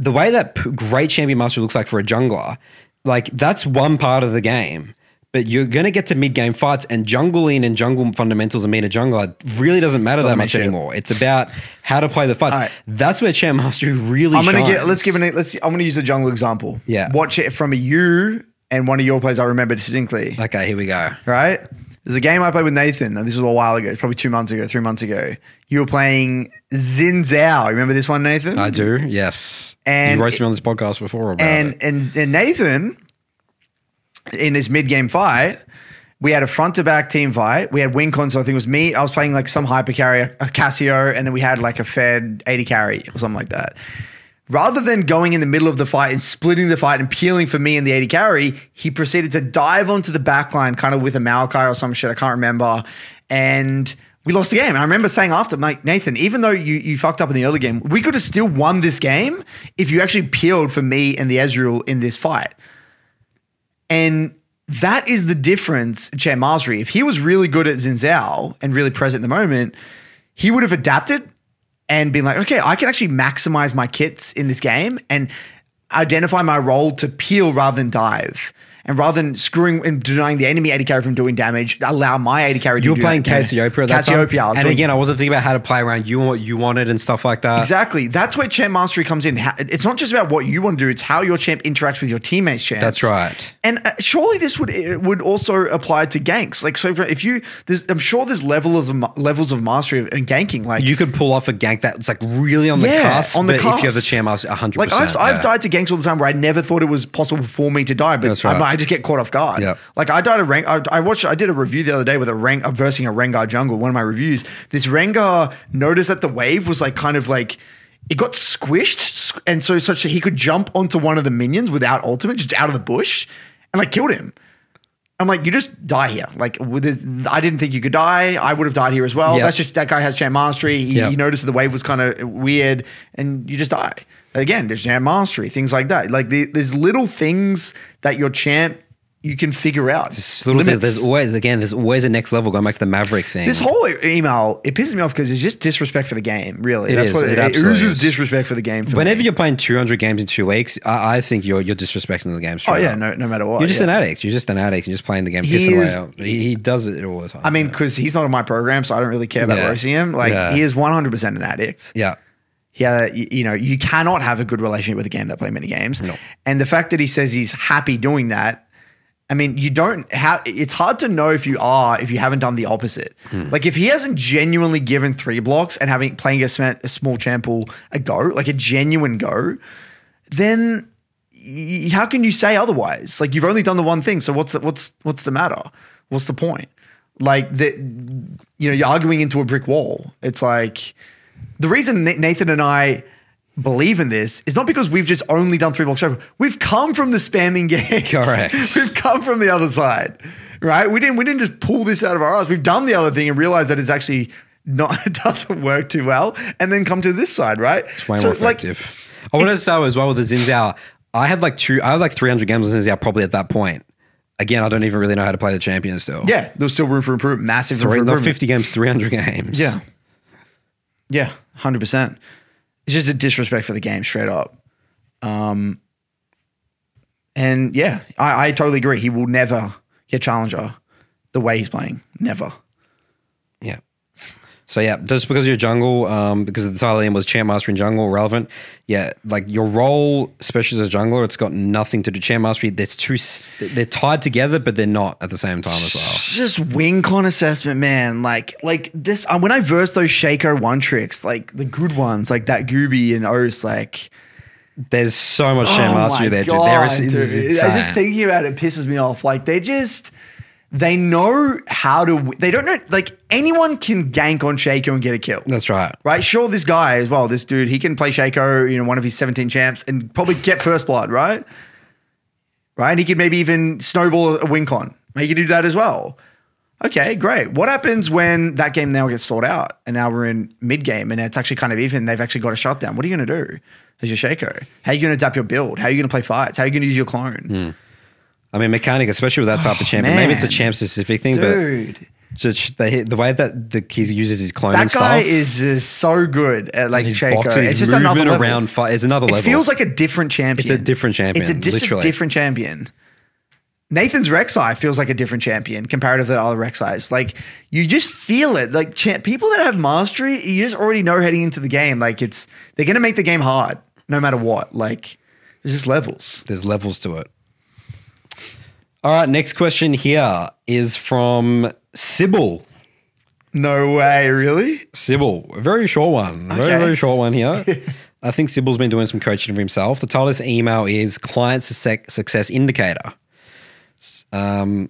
the way that p- great champion master looks like for a jungler, like that's one part of the game. But you're going to get to mid game fights, and jungling and jungle fundamentals and mean a jungler really doesn't matter that much anymore. It's about how to play the fights. Right. That's where champ mastery really. I'm gonna get let's give an let's I'm gonna use a jungle example. Yeah. Watch it from a you and one of your plays I remember distinctly. Okay, here we go. right? There's a game I played with Nathan, and this was a while ago, probably two months ago, three months ago. You were playing Xin Zhao. Remember this one, Nathan? I do. Yes, And you roasted me on this podcast before about and, it. and and Nathan, in this mid game fight, we had a front to back team fight. We had win con, so I think it was me. I was playing like some hyper carry, a Cassio, and then we had like a Fed AD carry or something like that. Rather than going in the middle of the fight and splitting the fight and peeling for me and the AD carry, he proceeded to dive onto the back line, kind of with a Maokai or some shit. I can't remember. And we lost the game. And I remember saying after, Mike, Nathan, even though you, you fucked up in the early game, we could have still won this game if you actually peeled for me and the Ezreal in this fight. And that is the difference, Champ Mastery. If he was really good at Xin Zhao and really present in the moment, he would have adapted and been like, okay, I can actually maximize my kits in this game and identify my role to peel rather than dive. And rather than screwing and denying the enemy AD carry from doing damage, allow my AD carry to You were do playing damage. Cassiopeia at that time. Cassiopeia. And doing- again, I wasn't thinking about how to play around you and what you wanted and stuff like that. Exactly. That's where champ mastery comes in. It's not just about what you want to do; it's how your champ interacts with your teammates' champs. That's right. And uh, surely this would would also apply to ganks. Like, so if, you, there's, I'm sure there's levels of levels of mastery in ganking. Like, You could pull off a gank that's like really on the Yeah, cusp, on the but if you have the champ master, 100%. like I've, I've died to ganks all the time where I never thought it was possible for me to die, but That's right. I, I just get caught off guard. Yeah. Like I died a rank. I, I watched. I did a review the other day with a rank. I'm versing a Rengar jungle. One of my reviews. This Rengar noticed that the wave was like kind of like. It got squished, and so such that he could jump onto one of the minions without ultimate, just out of the bush, and like killed him. I'm like, you just die here. Like, with this, I didn't think you could die. I would have died here as well. Yep. That's just that guy has champ mastery. He, Yep. he noticed that the wave was kind of weird, and you just die. Again, there's champ mastery, things like that. Like the, there's little things that your champ you can figure out. Little- there's always, again, there's always a next level going back to the Maverick thing. this whole email it pisses me off because it's just disrespect for the game. Really, It that's is. what It it, it oozes is. disrespect for the game. For Whenever me. you're playing 200 games in two weeks, I, I think you're you're disrespecting the game. oh yeah, up. no, no matter what, You're just yeah. an addict. You're just an addict. You're just playing the game, He is- out. He, he does it all the time. I mean, because he's not on my program, so I don't really care about Yeah. roasting him. Like Yeah. he is 100 percent an addict. yeah. Yeah, you, you know, you cannot have a good relationship with a game that play many games. No. And the fact that he says he's happy doing that, I mean, you don't have. It's hard to know if you are if you haven't done the opposite. Hmm. Like if he hasn't genuinely given three blocks and having playing a small champ pool a go, like a genuine go, then y- how can you say otherwise? Like you've only done the one thing, so what's the, what's what's the matter? What's the point? Like that, you know, you're arguing into a brick wall. It's like the reason Nathan and I believe in this is not because we've just only done three blocks over. We've come from the spamming games. Correct. We've come from the other side, right? We didn't we didn't just pull this out of our ass. We've done the other thing and realized that it's actually not it doesn't work too well, and then come to this side, right? It's way So, more like, effective. I wanted to say as well with the Xin Zhao, I had like two, I had like 300 games with Xin Zhao probably at that point. Again, I don't even really know how to play the champion still. yeah, there's still room for improvement. Massive room Three, for not improvement. 50 games, 300 games. Yeah. Yeah, 100%. It's just a disrespect for the game, straight up. Um, and yeah, I, I totally agree. He will never get challenger the way he's playing. Never. Yeah. So yeah, just because you're jungle, um, because the title name was champ mastery in jungle, relevant. Yeah, like your role, especially as a jungler, it's got nothing to do. Champ mastery, that's two, s- they're tied together, but they're not at the same time as well. Just win con assessment, man. Like, like this. Uh, when I versed those Shaco one tricks, like the good ones, like that Gooby and Ose, like There's so much champ Oh mastery there, dude. God, There is, dude. I just thinking about it pisses me off. Like they just they know how to. They don't know. Like anyone can gank on Shaco and get a kill. That's right. Right, sure. This guy as well. This dude, he can play Shaco, you know, one of his seventeen champs, and probably get first blood. Right, right. And he could maybe even snowball a win con. He could do that as well. Okay, great. What happens when that game now gets sorted out, and now we're in mid game, and it's actually kind of even? They've actually got a shutdown. What are you going to do as your Shaco? How are you going to adapt your build? How are you going to play fights? How are you going to use your clone? Hmm. I mean, mechanic, especially with that type of champion. Maybe it's a champ specific thing, Dude, but just the, the way that the he uses his clone that guy stuff, is uh, so good at like his Shaco. boxing, It's just another level. around fight is another level. It feels like a different champion. It's a different champion, It's a dis- different champion. Nathan's Rek'Sai feels like a different champion comparative to other Rek'Sais. Like you just feel it. Like cha- people that have mastery, you just already know heading into the game. Like it's they're gonna make the game hard no matter what. Like there's just levels. There's levels to it. All right, next question here is from Sybil. No way, really? Sybil, a very short one. Very, Okay. very short one here. I think Sybil's been doing some coaching for himself. The title of this email is Client Success Indicator. Um,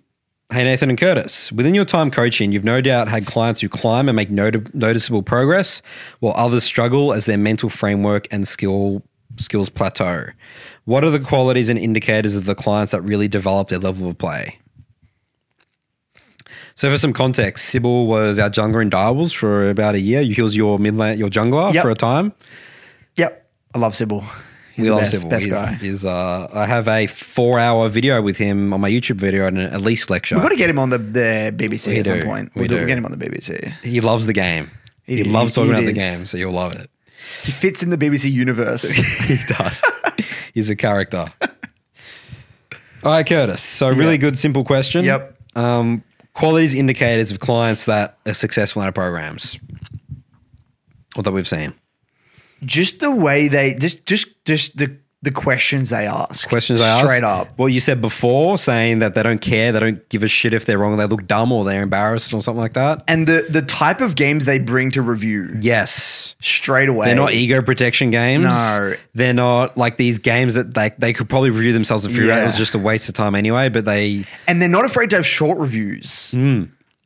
hey, Nathan and Curtis. Within your time coaching, you've no doubt had clients who climb and make noti- noticeable progress, while others struggle as their mental framework and skill skills plateau. What are the qualities and indicators of the clients that really develop their level of play? So, for some context, Sybil was our jungler in Direwolves for about a year. He was your midlan, your jungler Yep. for a time. Yep. I love Sybil. He's we the love best, Sybil. best He's- guy. he's, uh, I have a four-hour video with him on my YouTube video and an Elise lecture. We've got to get him on the, the BBC We at some point. We We'll, do. do. we'll get him on the BBC. he loves the game. He It- loves talking about the game, so you'll love it. He fits in the BBC universe. he does. He's a character. All right, Curtis. So, really good, simple question. Yep. Um, qualities indicators of clients that are successful in our programs, or that we've seen. just the way they just just just the the questions they ask. Questions I asked. straight up. Well, you said before saying that they don't care, they don't give a shit if they're wrong, they look dumb or they're embarrassed or something like that. And the the type of games they bring to review Yes. straight away. They're not ego protection games. No. They're not like these games that they, they could probably review themselves and figure out it was just a waste of time anyway, but they and they're not afraid to have short reviews. Hmm.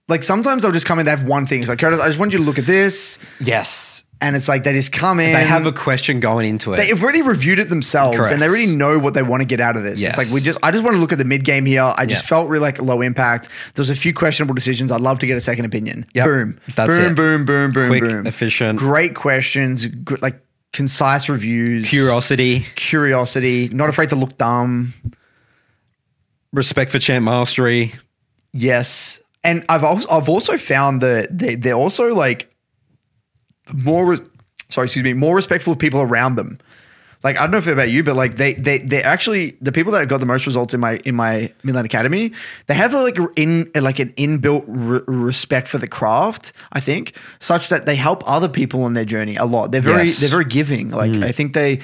Like sometimes they'll just come in, they have one thing. It's like, I just want you to look at this. Yes. And it's like they just come in. They have a question going into it. They've already reviewed it themselves Correct. and they already know what they want to get out of this. Yes. It's like we just I just want to look at the mid game here. I just Yeah. felt really like low impact. There's a few questionable decisions. I'd love to get a second opinion. Yep. Boom. That's boom, it. boom, boom, boom, Quick, boom. efficient. Great questions, good, like concise reviews. Curiosity, Curiosity, not afraid to look dumb. respect for champ mastery. Yes. And I've also I've also found that they they're also like more res- sorry, excuse me, more respectful of people around them. Like I don't know if it's about you, but like they they they actually the people that got the most results in my in my Mid Lane Academy, they have a, like in like an inbuilt re- respect for the craft. I think such that they help other people on their journey a lot. They're very Yes. they're very giving. Like mm. I think they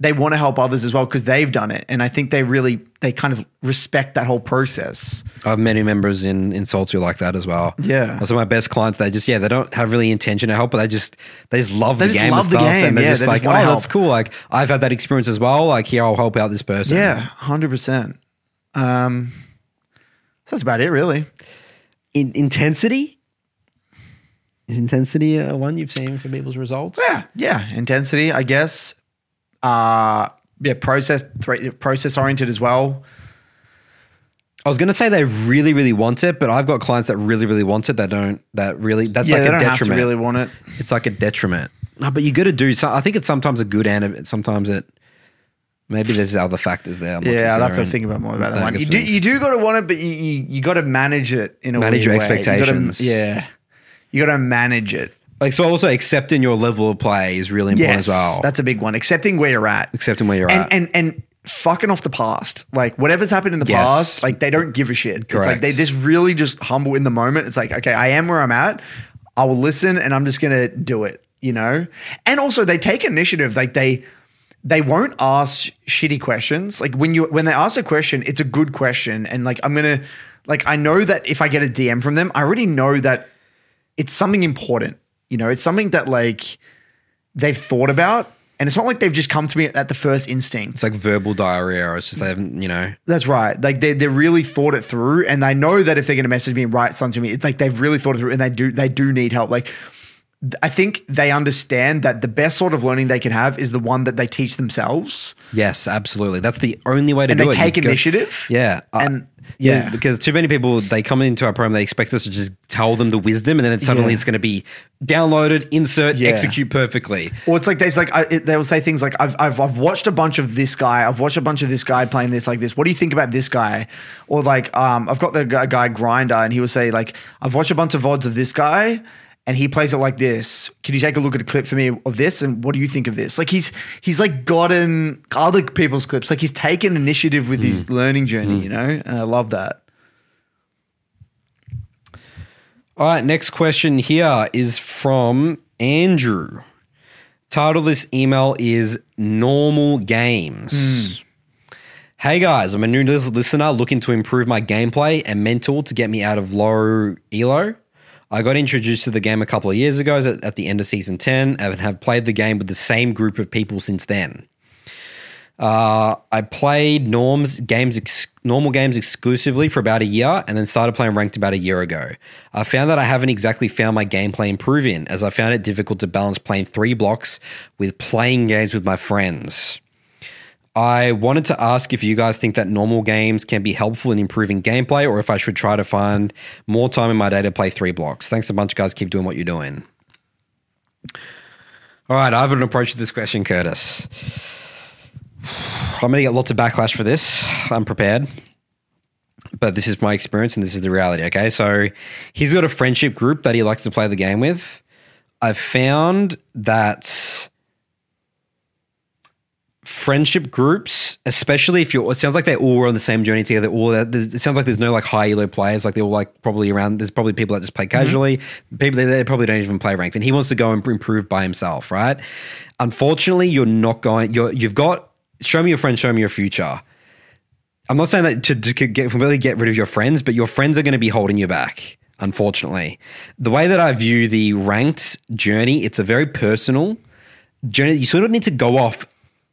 they want to help others as well because they've done it, and I think they really they kind of respect that whole process. I have many members in in Salts who like that as well. Yeah. Some of my best clients, they just yeah, they don't have really intention to help, but they just they just love the game. They the just game love and the stuff, game, and they're yeah, just they just like, wanna oh, help. that's cool. Like I've had that experience as well. Like here, I'll help out this person. Yeah, hundred percent. Um, so that's about it, really. In, intensity is intensity uh, one you've seen for people's results? Yeah, yeah. Intensity, I guess. Uh yeah, process process oriented as well. I was going to say they really, really want it, but I've got clients that really, really want it that don't. That really, that's yeah, like they a don't have to detriment. really want it. It's like a detriment. No, but you got to do. So I think it's sometimes a good and sometimes it. Maybe there's other factors there. I'm Yeah, I'd have to think about more about that one. You do, you do got to want it, but you you, you got to manage it in a Manage your way. You gotta- expectations. yeah, you got to manage it. Like so, also accepting your level of play is really important Yes, as well. that's a big one. Accepting where you're at. accepting where you're and, at. and and fucking off the past. Like whatever's happened in the Yes. past, like they don't give a shit. It's like Correct. they just really just humble in the moment. It's like, okay, I am where I'm at. I will listen and I'm just gonna do it, you know? And also they take initiative. Like they they won't ask shitty questions. Like when you when they ask a question, it's a good question. And like I'm gonna like I know that if I get a DM from them, I already know that it's something important. You know, it's something that like they've thought about. And it's not like they've just come to me at the first instinct. it's like verbal diarrhea, or it's just they haven't, you know. That's right. Like they they really thought it through, and they know that if they're going to message me and write something to me, it's like they've really thought it through, and they do they do need help. Like I think they understand that the best sort of learning they can have is the one that they teach themselves, Yes, absolutely. That's the only way to and do they it. take You've got- initiative. Yeah. I- And- yeah, because too many people they come into our program, they expect us to just tell them the wisdom, and then it suddenly Yeah. it's going to be downloaded, insert, Yeah. execute perfectly. Or it's like there's like I, it, they will say things like I've, I've I've watched a bunch of this guy. I've watched a bunch of this guy playing this like this. What do you think about this guy? Or like um I've got the guy, guy grinder and he will say like I've watched a bunch of vods of this guy and he plays it like this. Can you take a look at a clip for me of this and what do you think of this? Like he's he's like gotten other people's clips. Like he's taken initiative with his hmm. learning journey. Hmm. You know, and I love that. All right, next question here is from Andrew. Title of this email is Normal Games. Hmm. Hey guys, I'm a new listener looking to improve my gameplay and mental to get me out of low elo. I got introduced to the game a couple of years ago at, the end of season 10 and have played the game with the same group of people since then. Uh, I played norms games, ex- normal games exclusively for about a year, and then started playing ranked about a year ago. I found that I haven't exactly found my gameplay improving, as I found it difficult to balance playing three blocks with playing games with my friends. I wanted to ask if you guys think that normal games can be helpful in improving gameplay, or if I should try to find more time in my day to play three blocks. Thanks a bunch, guys. Keep doing what you're doing. All right, I have an approach to this question, Curtis. I'm going to get lots of backlash for this. I'm prepared. But this is my experience and this is the reality, okay? So he's got a friendship group that he likes to play the game with. I've found that friendship groups, especially if you're, it sounds like they're all on the same journey together. All that it sounds like there's no like high elo players. Like they're all like probably around. There's probably people that just play mm-hmm. casually. People they, they probably don't even play ranked, and he wants to go and improve by himself. Right? Unfortunately, you're not going. You're you've got. Show me your friend. Show me your future. I'm not saying that to, to get, completely get rid of your friends, but your friends are going to be holding you back. Unfortunately, the way that I view the ranked journey, it's a very personal journey. You sort of need to go off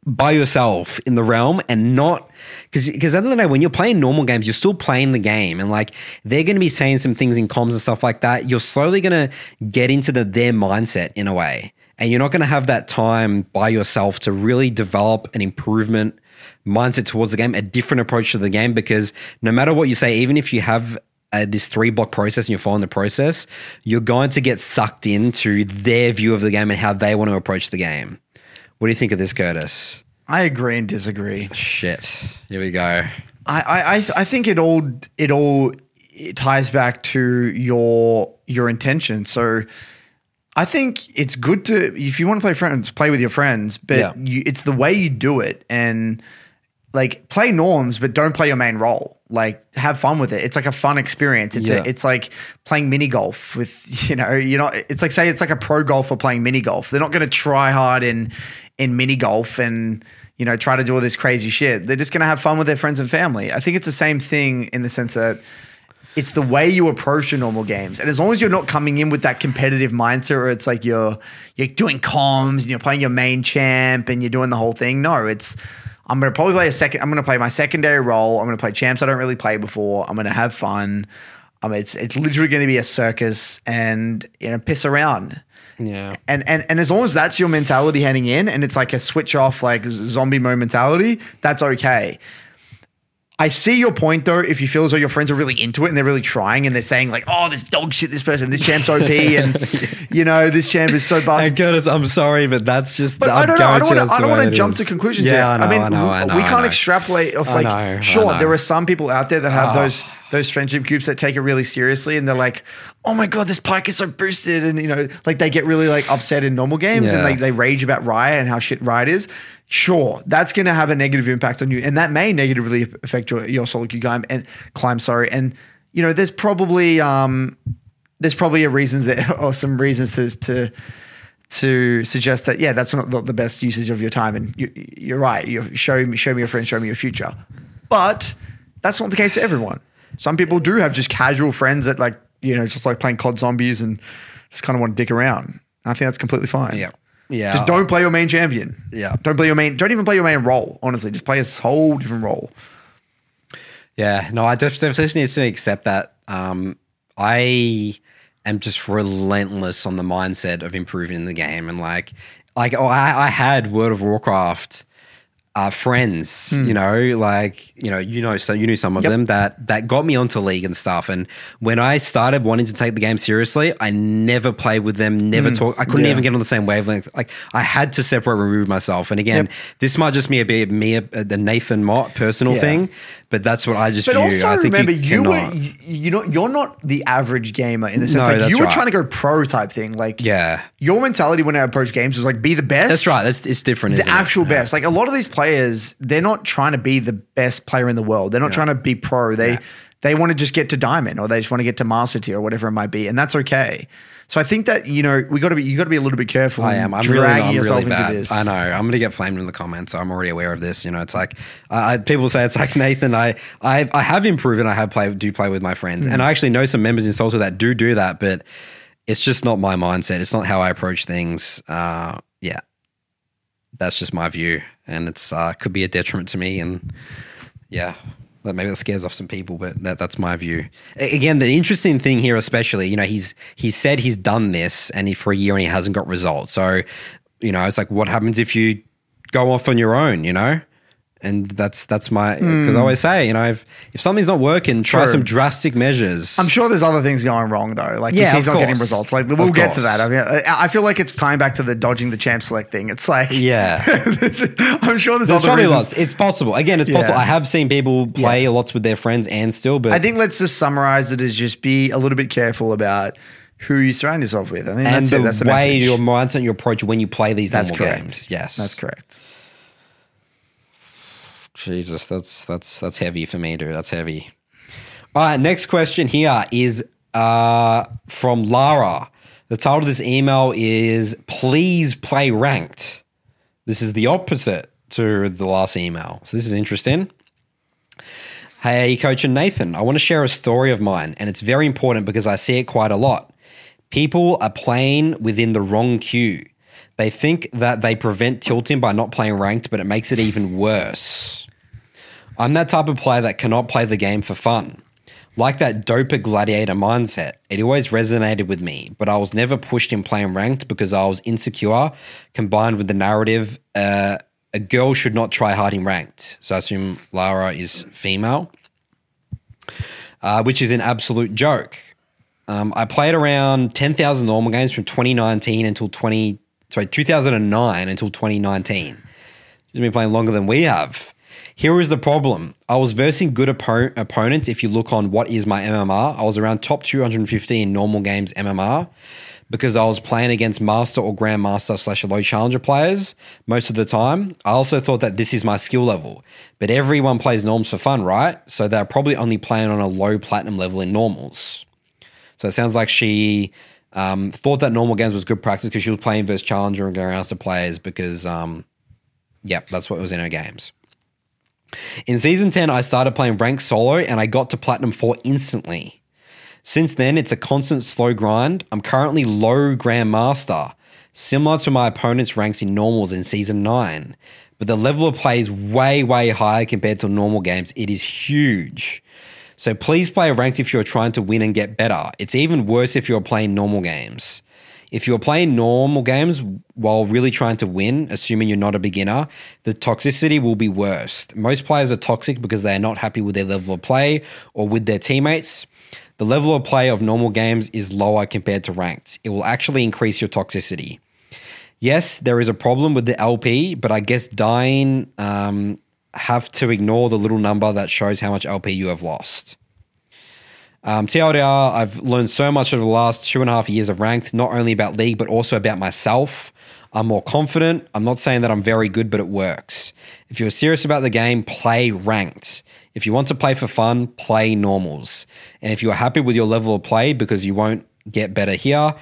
by yourself in the realm and not because because at the end of the day, when you're playing normal games, you're still playing the game, and like they're going to be saying some things in comms and stuff like that. You're slowly going to get into the their mindset in a way, and you're not going to have that time by yourself to really develop an improvement mindset towards the game, a different approach to the game. Because no matter what you say, even if you have uh, this three block process and you're following the process, you're going to get sucked into their view of the game and how they want to approach the game. What do you think of this, Curtis? I agree and disagree. Shit. Here we go. I, I, I, I think it all it all it ties back to your your intention. So I think it's good to if you want to play friends, play with your friends, but Yeah. you, it's the way you do it and like play norms, but don't play your main role. Like have fun with it. It's like a fun experience. It's Yeah. a, it's like playing mini golf with you know you know it's like say it's like a pro golfer playing mini golf. They're not going to try hard in in mini golf and you know try to do all this crazy shit. They're just going to have fun with their friends and family. I think it's the same thing in the sense that it's the way you approach your normal games. And as long as you're not coming in with that competitive mindset where it's like you're you're doing comms and you're playing your main champ and you're doing the whole thing. No, it's I'm gonna probably play a second I'm gonna play my secondary role. I'm gonna play champs I don't really play before. I'm gonna have fun. Um, it's it's literally gonna be a circus and you know piss around. Yeah. And, and and as long as that's your mentality heading in and it's like a switch off like zombie mode mentality, that's okay. I see your point though. If you feel as though your friends are really into it and they're really trying and they're saying like, "Oh, this dog shit, this person, this champ's OP," and you know, this champ is so bad. busted. Curtis, I'm sorry, but that's just. But I don't know. I don't want to. I don't want to jump is. to conclusions. Yeah, here. I know. mean, I know. I know. we can't extrapolate off I like. sure, there are some people out there that have Oh. those those friendship groups that take it really seriously, and they're like, "Oh my god, this Pyke is so boosted," and you know, like they get really like upset in normal games, and they they rage about Riot and how shit Riot is. Sure, that's going to have a negative impact on you, and that may negatively affect your your solo queue climb and climb. Sorry, and you know, there's probably um, there's probably a reasons that or some reasons to to to suggest that yeah, that's not the, best usage of your time, and you, you're right. You show me show me your friends, show me your future, but that's not the case for everyone. Some people do have just casual friends that like you know just like playing COD zombies and just kind of want to dick around. I think that's completely fine. Yeah. Yeah. Just don't play your main champion. Yeah. Don't play your main. Don't even play your main role. Honestly, just play a whole different role. Yeah, no, I def- definitely need to accept that. Um, I am just relentless on the mindset of improving in the game, and like, like oh, I, I had World of Warcraft uh, friends, you know, like you know, you know, so you knew some of Yep. them that that got me onto League and stuff. And when I started wanting to take the game seriously, I never played with them, never talk. I couldn't Yeah. even get on the same wavelength. Like I had to separate, remove myself. And again, Yep. this might just be a bit me, a, the Nathan Mott personal Yeah. thing, but that's what I just But view. also I think remember, you, cannot- were you, you know you're not the average gamer in the sense No, like you were right. trying to go pro type thing. Like yeah, your mentality when I approach games was like be the best. that's right. That's it's different. the isn't it? actual best. Like a lot of these players, they're not trying to be the best player in the world. They're not trying to be pro. They they want to just get to diamond or they just want to get to master tier or whatever it might be, and that's okay. So I think that you know we got to be you got to be a little bit careful. I am. I'm dragging really, I'm yourself really bad. into this. I know. I'm going to get flamed in the comments. I'm already aware of this. You know, it's like I I, people say it's like Nathan. I, I, I have improved and I have play do play with my friends, Hmm. and I actually know some members in Salter that do do that, but it's just not my mindset. It's not how I approach things. Uh, yeah, that's just my view, and it's uh, could be a detriment to me. And yeah, maybe that scares off some people, but that, that's my view. Again, the interesting thing here, especially, you know, he's he said he's done this and he, for a year and he hasn't got results. So, you know, it's like, what happens if you go off on your own? You know. And that's that's my because I always say you know if, if something's not working try Hmm. True. some drastic measures. I'm sure there's other things going wrong though. Like Yeah, if he's not getting results, like we'll get to that. I mean, I, feel like it's tying back to the dodging the champ select thing. It's like Yeah. I'm sure there's, There's other probably reasons. lots. It's possible. Again, it's Yeah. possible. I have seen people play lots with their friends and still, but I think let's just summarize it as just be a little bit careful about who you surround yourself with. I think and that's the it. That's the way message. your mindset, your approach when you play these That's normal correct. games. Yes, That's correct. Jesus, that's that's that's heavy for me, dude. That's heavy. All right, next question here is uh, from Lara. The title of this email is "Please play ranked." This is the opposite to the last email, so this is interesting. Hey, Coach and Nathan, I want to share a story of mine, and it's very important because I see it quite a lot. People are playing within the wrong queue. They think that they prevent tilting by not playing ranked, but it makes it even worse. I'm that type of player that cannot play the game for fun. Like that doper gladiator mindset, it always resonated with me, but I was never pushed in playing ranked because I was insecure, combined with the narrative uh, a girl should not try hard in ranked. So I assume Lara is female, uh, which is an absolute joke. Um, I played around 10,000 normal games from 2019 until 20, sorry, 2009 until 2019. She's been playing longer than we have. Here is the problem. I was versing good oppo- opponents. If you look on what is my MMR, I was around top 250 in normal games MMR because I was playing against master or grandmaster slash low challenger players most of the time. I also thought that this is my skill level, but everyone plays norms for fun, right? So they're probably only playing on a low platinum level in normals. So it sounds like she um, thought that normal games was good practice because she was playing versus challenger and grandmaster players because, um, yep, that's what was in her games. In season 10, I started playing ranked solo and I got to platinum 4 instantly. Since then, it's a constant slow grind. I'm currently low grandmaster, similar to my opponent's ranks in normals in season 9. But the level of play is way, way higher compared to normal games. It is huge. So please play ranked if you're trying to win and get better. It's even worse if you're playing normal games. If you're playing normal games while really trying to win, assuming you're not a beginner, the toxicity will be worse. Most players are toxic because they are not happy with their level of play or with their teammates. The level of play of normal games is lower compared to ranked. It will actually increase your toxicity. Yes, there is a problem with the LP, but I guess dying um, have to ignore the little number that shows how much LP you have lost. Um, TLDR, I've learned so much over the last two and a half years of ranked, not only about league, but also about myself. I'm more confident. I'm not saying that I'm very good, but it works. If you're serious about the game, play ranked. If you want to play for fun, play normals. And if you're happy with your level of play because you won't get better here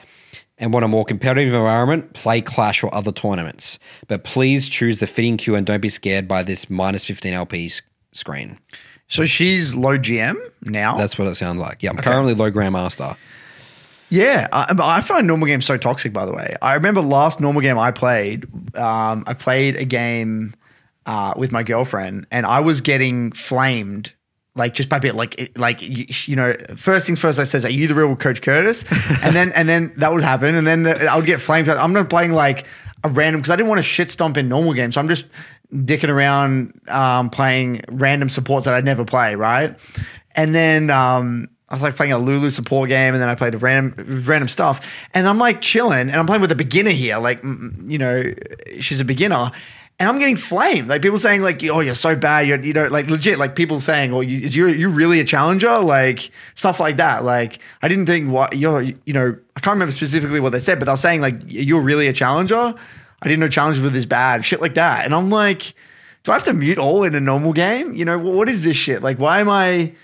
and want a more competitive environment, play Clash or other tournaments. But please choose the fitting queue and don't be scared by this minus 15 LP screen. So she's low GM now. That's what it sounds like. Yeah, I'm currently low grandmaster. Yeah, I, I find normal games so toxic. By the way, I remember last normal game I played. Um, I played a game uh, with my girlfriend, and I was getting flamed. Like just by bit, like like you, you know, first things first. I says, "Are you the real Coach Curtis?" and then and then that would happen, and then the, I would get flamed. I'm not playing like a random because I didn't want to shit stomp in normal games. So I'm just dicking around um, playing random supports that I'd never play, right? And then um, I was like playing a Lulu support game, and then I played random random stuff. And I'm like chilling, and I'm playing with a beginner here, like you know, she's a beginner. And I'm getting flamed, like people saying, like, "Oh, you're so bad." You're, you know, like legit, like people saying, "Oh, you, is you you really a challenger?" Like stuff like that. Like I didn't think what you're, you know, I can't remember specifically what they said, but they're saying like, "You're really a challenger." I didn't know challenges were this bad, shit like that. And I'm like, do I have to mute all in a normal game? You know, what is this shit? Like, why am I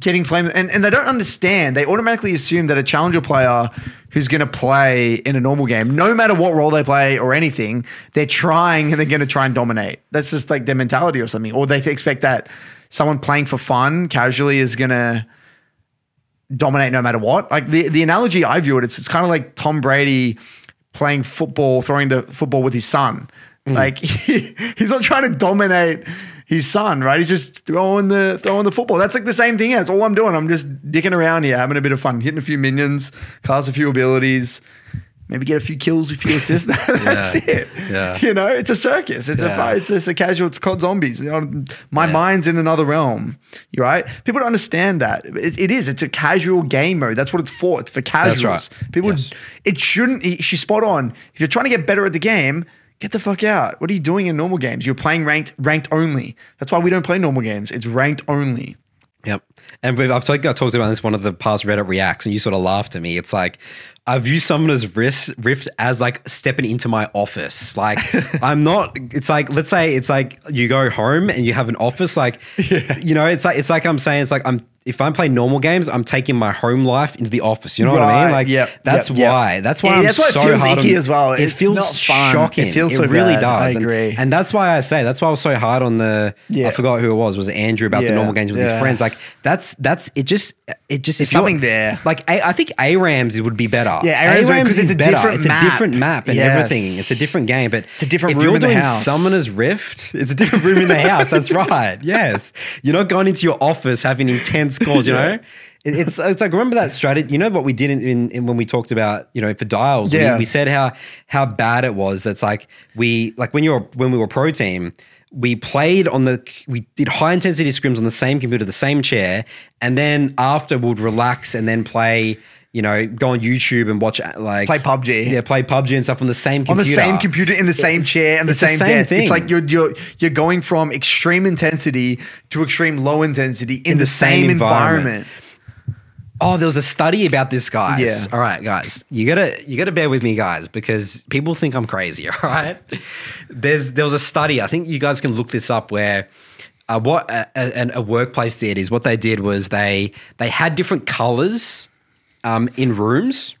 getting flamed? And, and they don't understand. They automatically assume that a challenger player who's going to play in a normal game, no matter what role they play or anything, they're trying and they're going to try and dominate. That's just like their mentality or something. Or they expect that someone playing for fun casually is going to dominate no matter what. Like the, the analogy I view it, it's, it's kind of like Tom Brady playing football, throwing the football with his son. Hmm. Like he, he's not trying to dominate his son, right? He's just throwing the throwing the football. That's like the same thing That's all I'm doing. I'm just dicking around here, having a bit of fun, hitting a few minions, cast a few abilities, maybe get a few kills, a few assists. That's Yeah. it. Yeah. You know, it's a circus. It's Yeah. a it's just a casual. It's called zombies. My mind's in another realm. You right? People don't understand that. It, it is. It's a casual game mode. That's what it's for. It's for casuals. right. People. Yes. It shouldn't. he- She's spot on. If you're trying to get better at the game. Get the fuck out. What are you doing in normal games? You're playing ranked ranked only. That's why we don't play normal games. It's ranked only. Yep. And I've talked, I talked about this one of the past Reddit reacts, and you sort of laughed at me. It's like I view Summoner's Rift, Rift as like stepping into my office. Like I'm not. It's like let's say it's like you go home and you have an office. Like you know, it's like it's like I'm saying it's like I'm. If I'm playing normal games, I'm taking my home life into the office. You know what I mean? Like yep, that's yep, yep. why. That's why Yeah, I'm that's why it so feels hard icky on- as well. It feels not fun. shocking. It feels so really bad. does. I And- agree. And, that's why I say that's why I was so hard on the. Yeah. I forgot who it was. Was it Andrew about Yeah, the normal games with his friends? Like that's that's it. Just it just There's something there. Like A- I think ARAMs would be better. Yeah, ARAMs would- 'cause is it's a better. different It's map. a different map and Yes. everything. It's a different game, but It's a different if room you're in the house. Summoner's Rift, it's a different room in the house. That's right. Yes, you're not going into your office having intense calls. You know. It- It's it's like remember that strategy. You know what we did in, in, in when we talked about you know for dials. we- Yeah. we, said how how bad it was. That's like we like when you were when we were pro team. We played on the we did high intensity scrims on the same computer, the same chair, and then after we'd relax and then play. You know, go on YouTube and watch uh, like Play PUBG. Yeah, play PUBG and stuff on the same on computer. the same computer in the same It's- chair and the it's the same, same desk. thing. It's like you're you're you're going from extreme intensity to extreme low intensity in, the, same, environment. Oh, there was a study about this, guys. Yeah. All right, guys, you gotta you gotta bear with me, guys, because people think I'm crazy. All right, there's there was a study. I think you guys can look this up where. Uh, what uh, uh, a, a, a workplace did is what they did was they they had different colors um, in rooms,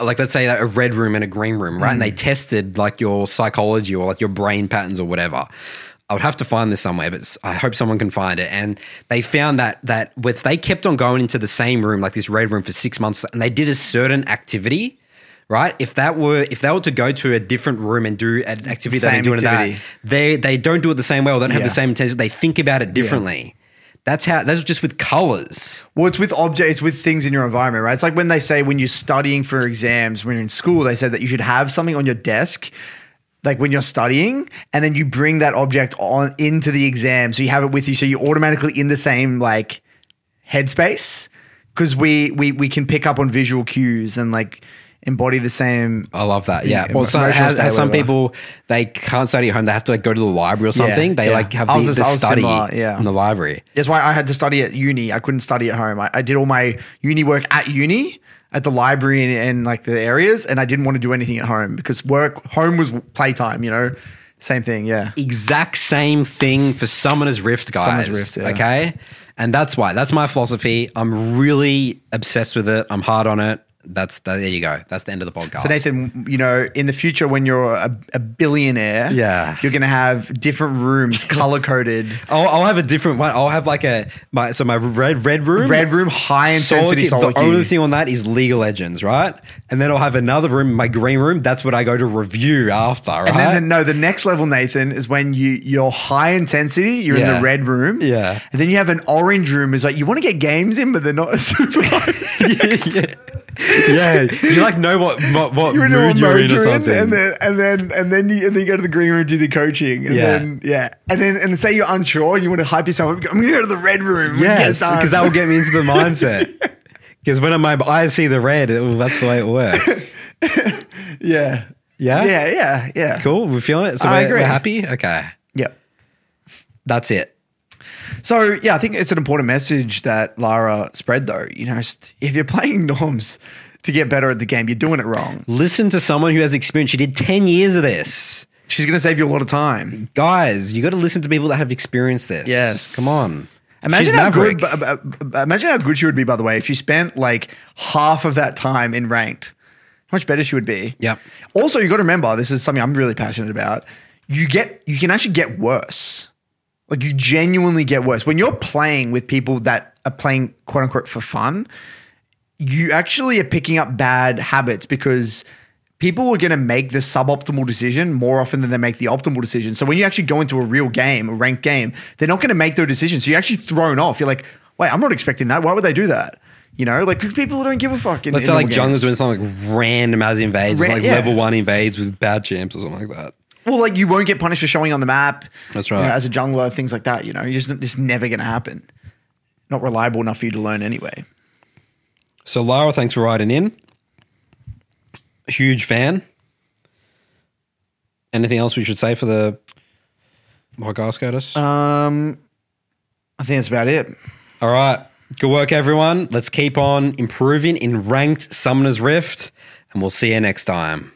like let's say a red room and a green room, right? And they tested like your psychology or like your brain patterns or whatever. I would have to find this somewhere, but I hope someone can find it. And they found that that with they kept on going into the same room, like this red room, for six months, and they did a certain activity. Right, if that were if they were to go to a different room and do an activity that Same they're doing that, they they don't do it the same way or don't have the same intention. They think about it differently. That's how. That's just with colors. Well, it's with objects, it's with things in your environment, right? It's like when they say when you're studying for exams, when you're in school, they said that you should have something on your desk, like when you're studying, and then you bring that object on into the exam, so you have it with you, so you're automatically in the same like headspace because we we we can pick up on visual cues and like embody the same. I love that. Yeah. Yeah, Well, some, emotional has, has some whatever. people they can't study at home. They have to like go to the library or something. they yeah. like have I the, was- the study similar, yeah. in the library. That's why I had to study at uni. I couldn't study at home. I, I did all my uni work at uni, at the library and, and like the areas, and I didn't want to do anything at home because work home was playtime. You know, same thing. Yeah. Exact same thing for Summoner's Rift, guys. Summoner's Rift, yeah. Okay. And that's why. That's my philosophy. I'm really obsessed with it. I'm hard on it. That's there you go. That's the end of the podcast. So Nathan, you know, in the future when you're a, a billionaire, Yeah. you're gonna have different rooms color coded. I'll, I'll have a different one. I'll have like a my so my red red room, Red room, high intensity Solid- solo The only thing on that is League of Legends, right? And then I'll have another room, my green room. That's what I go to review after, right? And then the, no, the next level, Nathan, is when you you're high intensity. You're in Yeah. the red room. Yeah. And then you have an orange room. Is like you want to get games in, but they're not super. yeah. Yeah, you like know what what, what you're in mood you're in or something. and then and then and then you and then you go to the green room, and do the coaching, and Yeah. then yeah, and then and say you're unsure, you want to hype yourself. up, I'm gonna go to the red room. yes, because that will get me into the mindset. Because when my eyes see the red, it, well, that's the way it works. yeah, Yeah? yeah, yeah, yeah. Cool, we feeling it. So I we're, agree. we're happy. Okay, Yep. that's it. So yeah, I think it's an important message that Lara spread, though. You know, if you're playing norms to get better at the game, you're doing it wrong. Listen to someone who has experience. She did ten years of this. She's gonna save you a lot of time. Guys, you got to listen to people that have experienced this. Yes. come on. Imagine She's how Maverick. good. Imagine how good she would be. By the way, if she spent like half of that time in ranked, how much better she would be. Yeah. Also, you got to remember this is something I'm really passionate about. You get you can actually get worse. Like you genuinely get worse when you're playing with people that are playing quote unquote for fun. You actually are picking up bad habits because people are going to make the suboptimal decision more often than they make the optimal decision. So when you actually go into a real game, a ranked game, they're not going to make those decisions. So you're actually thrown off. You're like, wait, I'm not expecting that. Why would they do that? You know, like people don't give a fuck. In, Let's in say like normal Jungle is doing something like random as invades, like yeah. level one invades with bad champs or something like that. Well, like you won't get punished for showing on the map. That's you know, right. as a jungler, things like that. You know, you just it's never going to happen. Not reliable enough for you to learn anyway. So Lara, thanks for writing in. Huge fan. Anything else we should say for the podcast, Curtis? Um, I think that's about it. All right. Good work, everyone. Let's keep on improving in ranked Summoner's Rift, and we'll see you next time.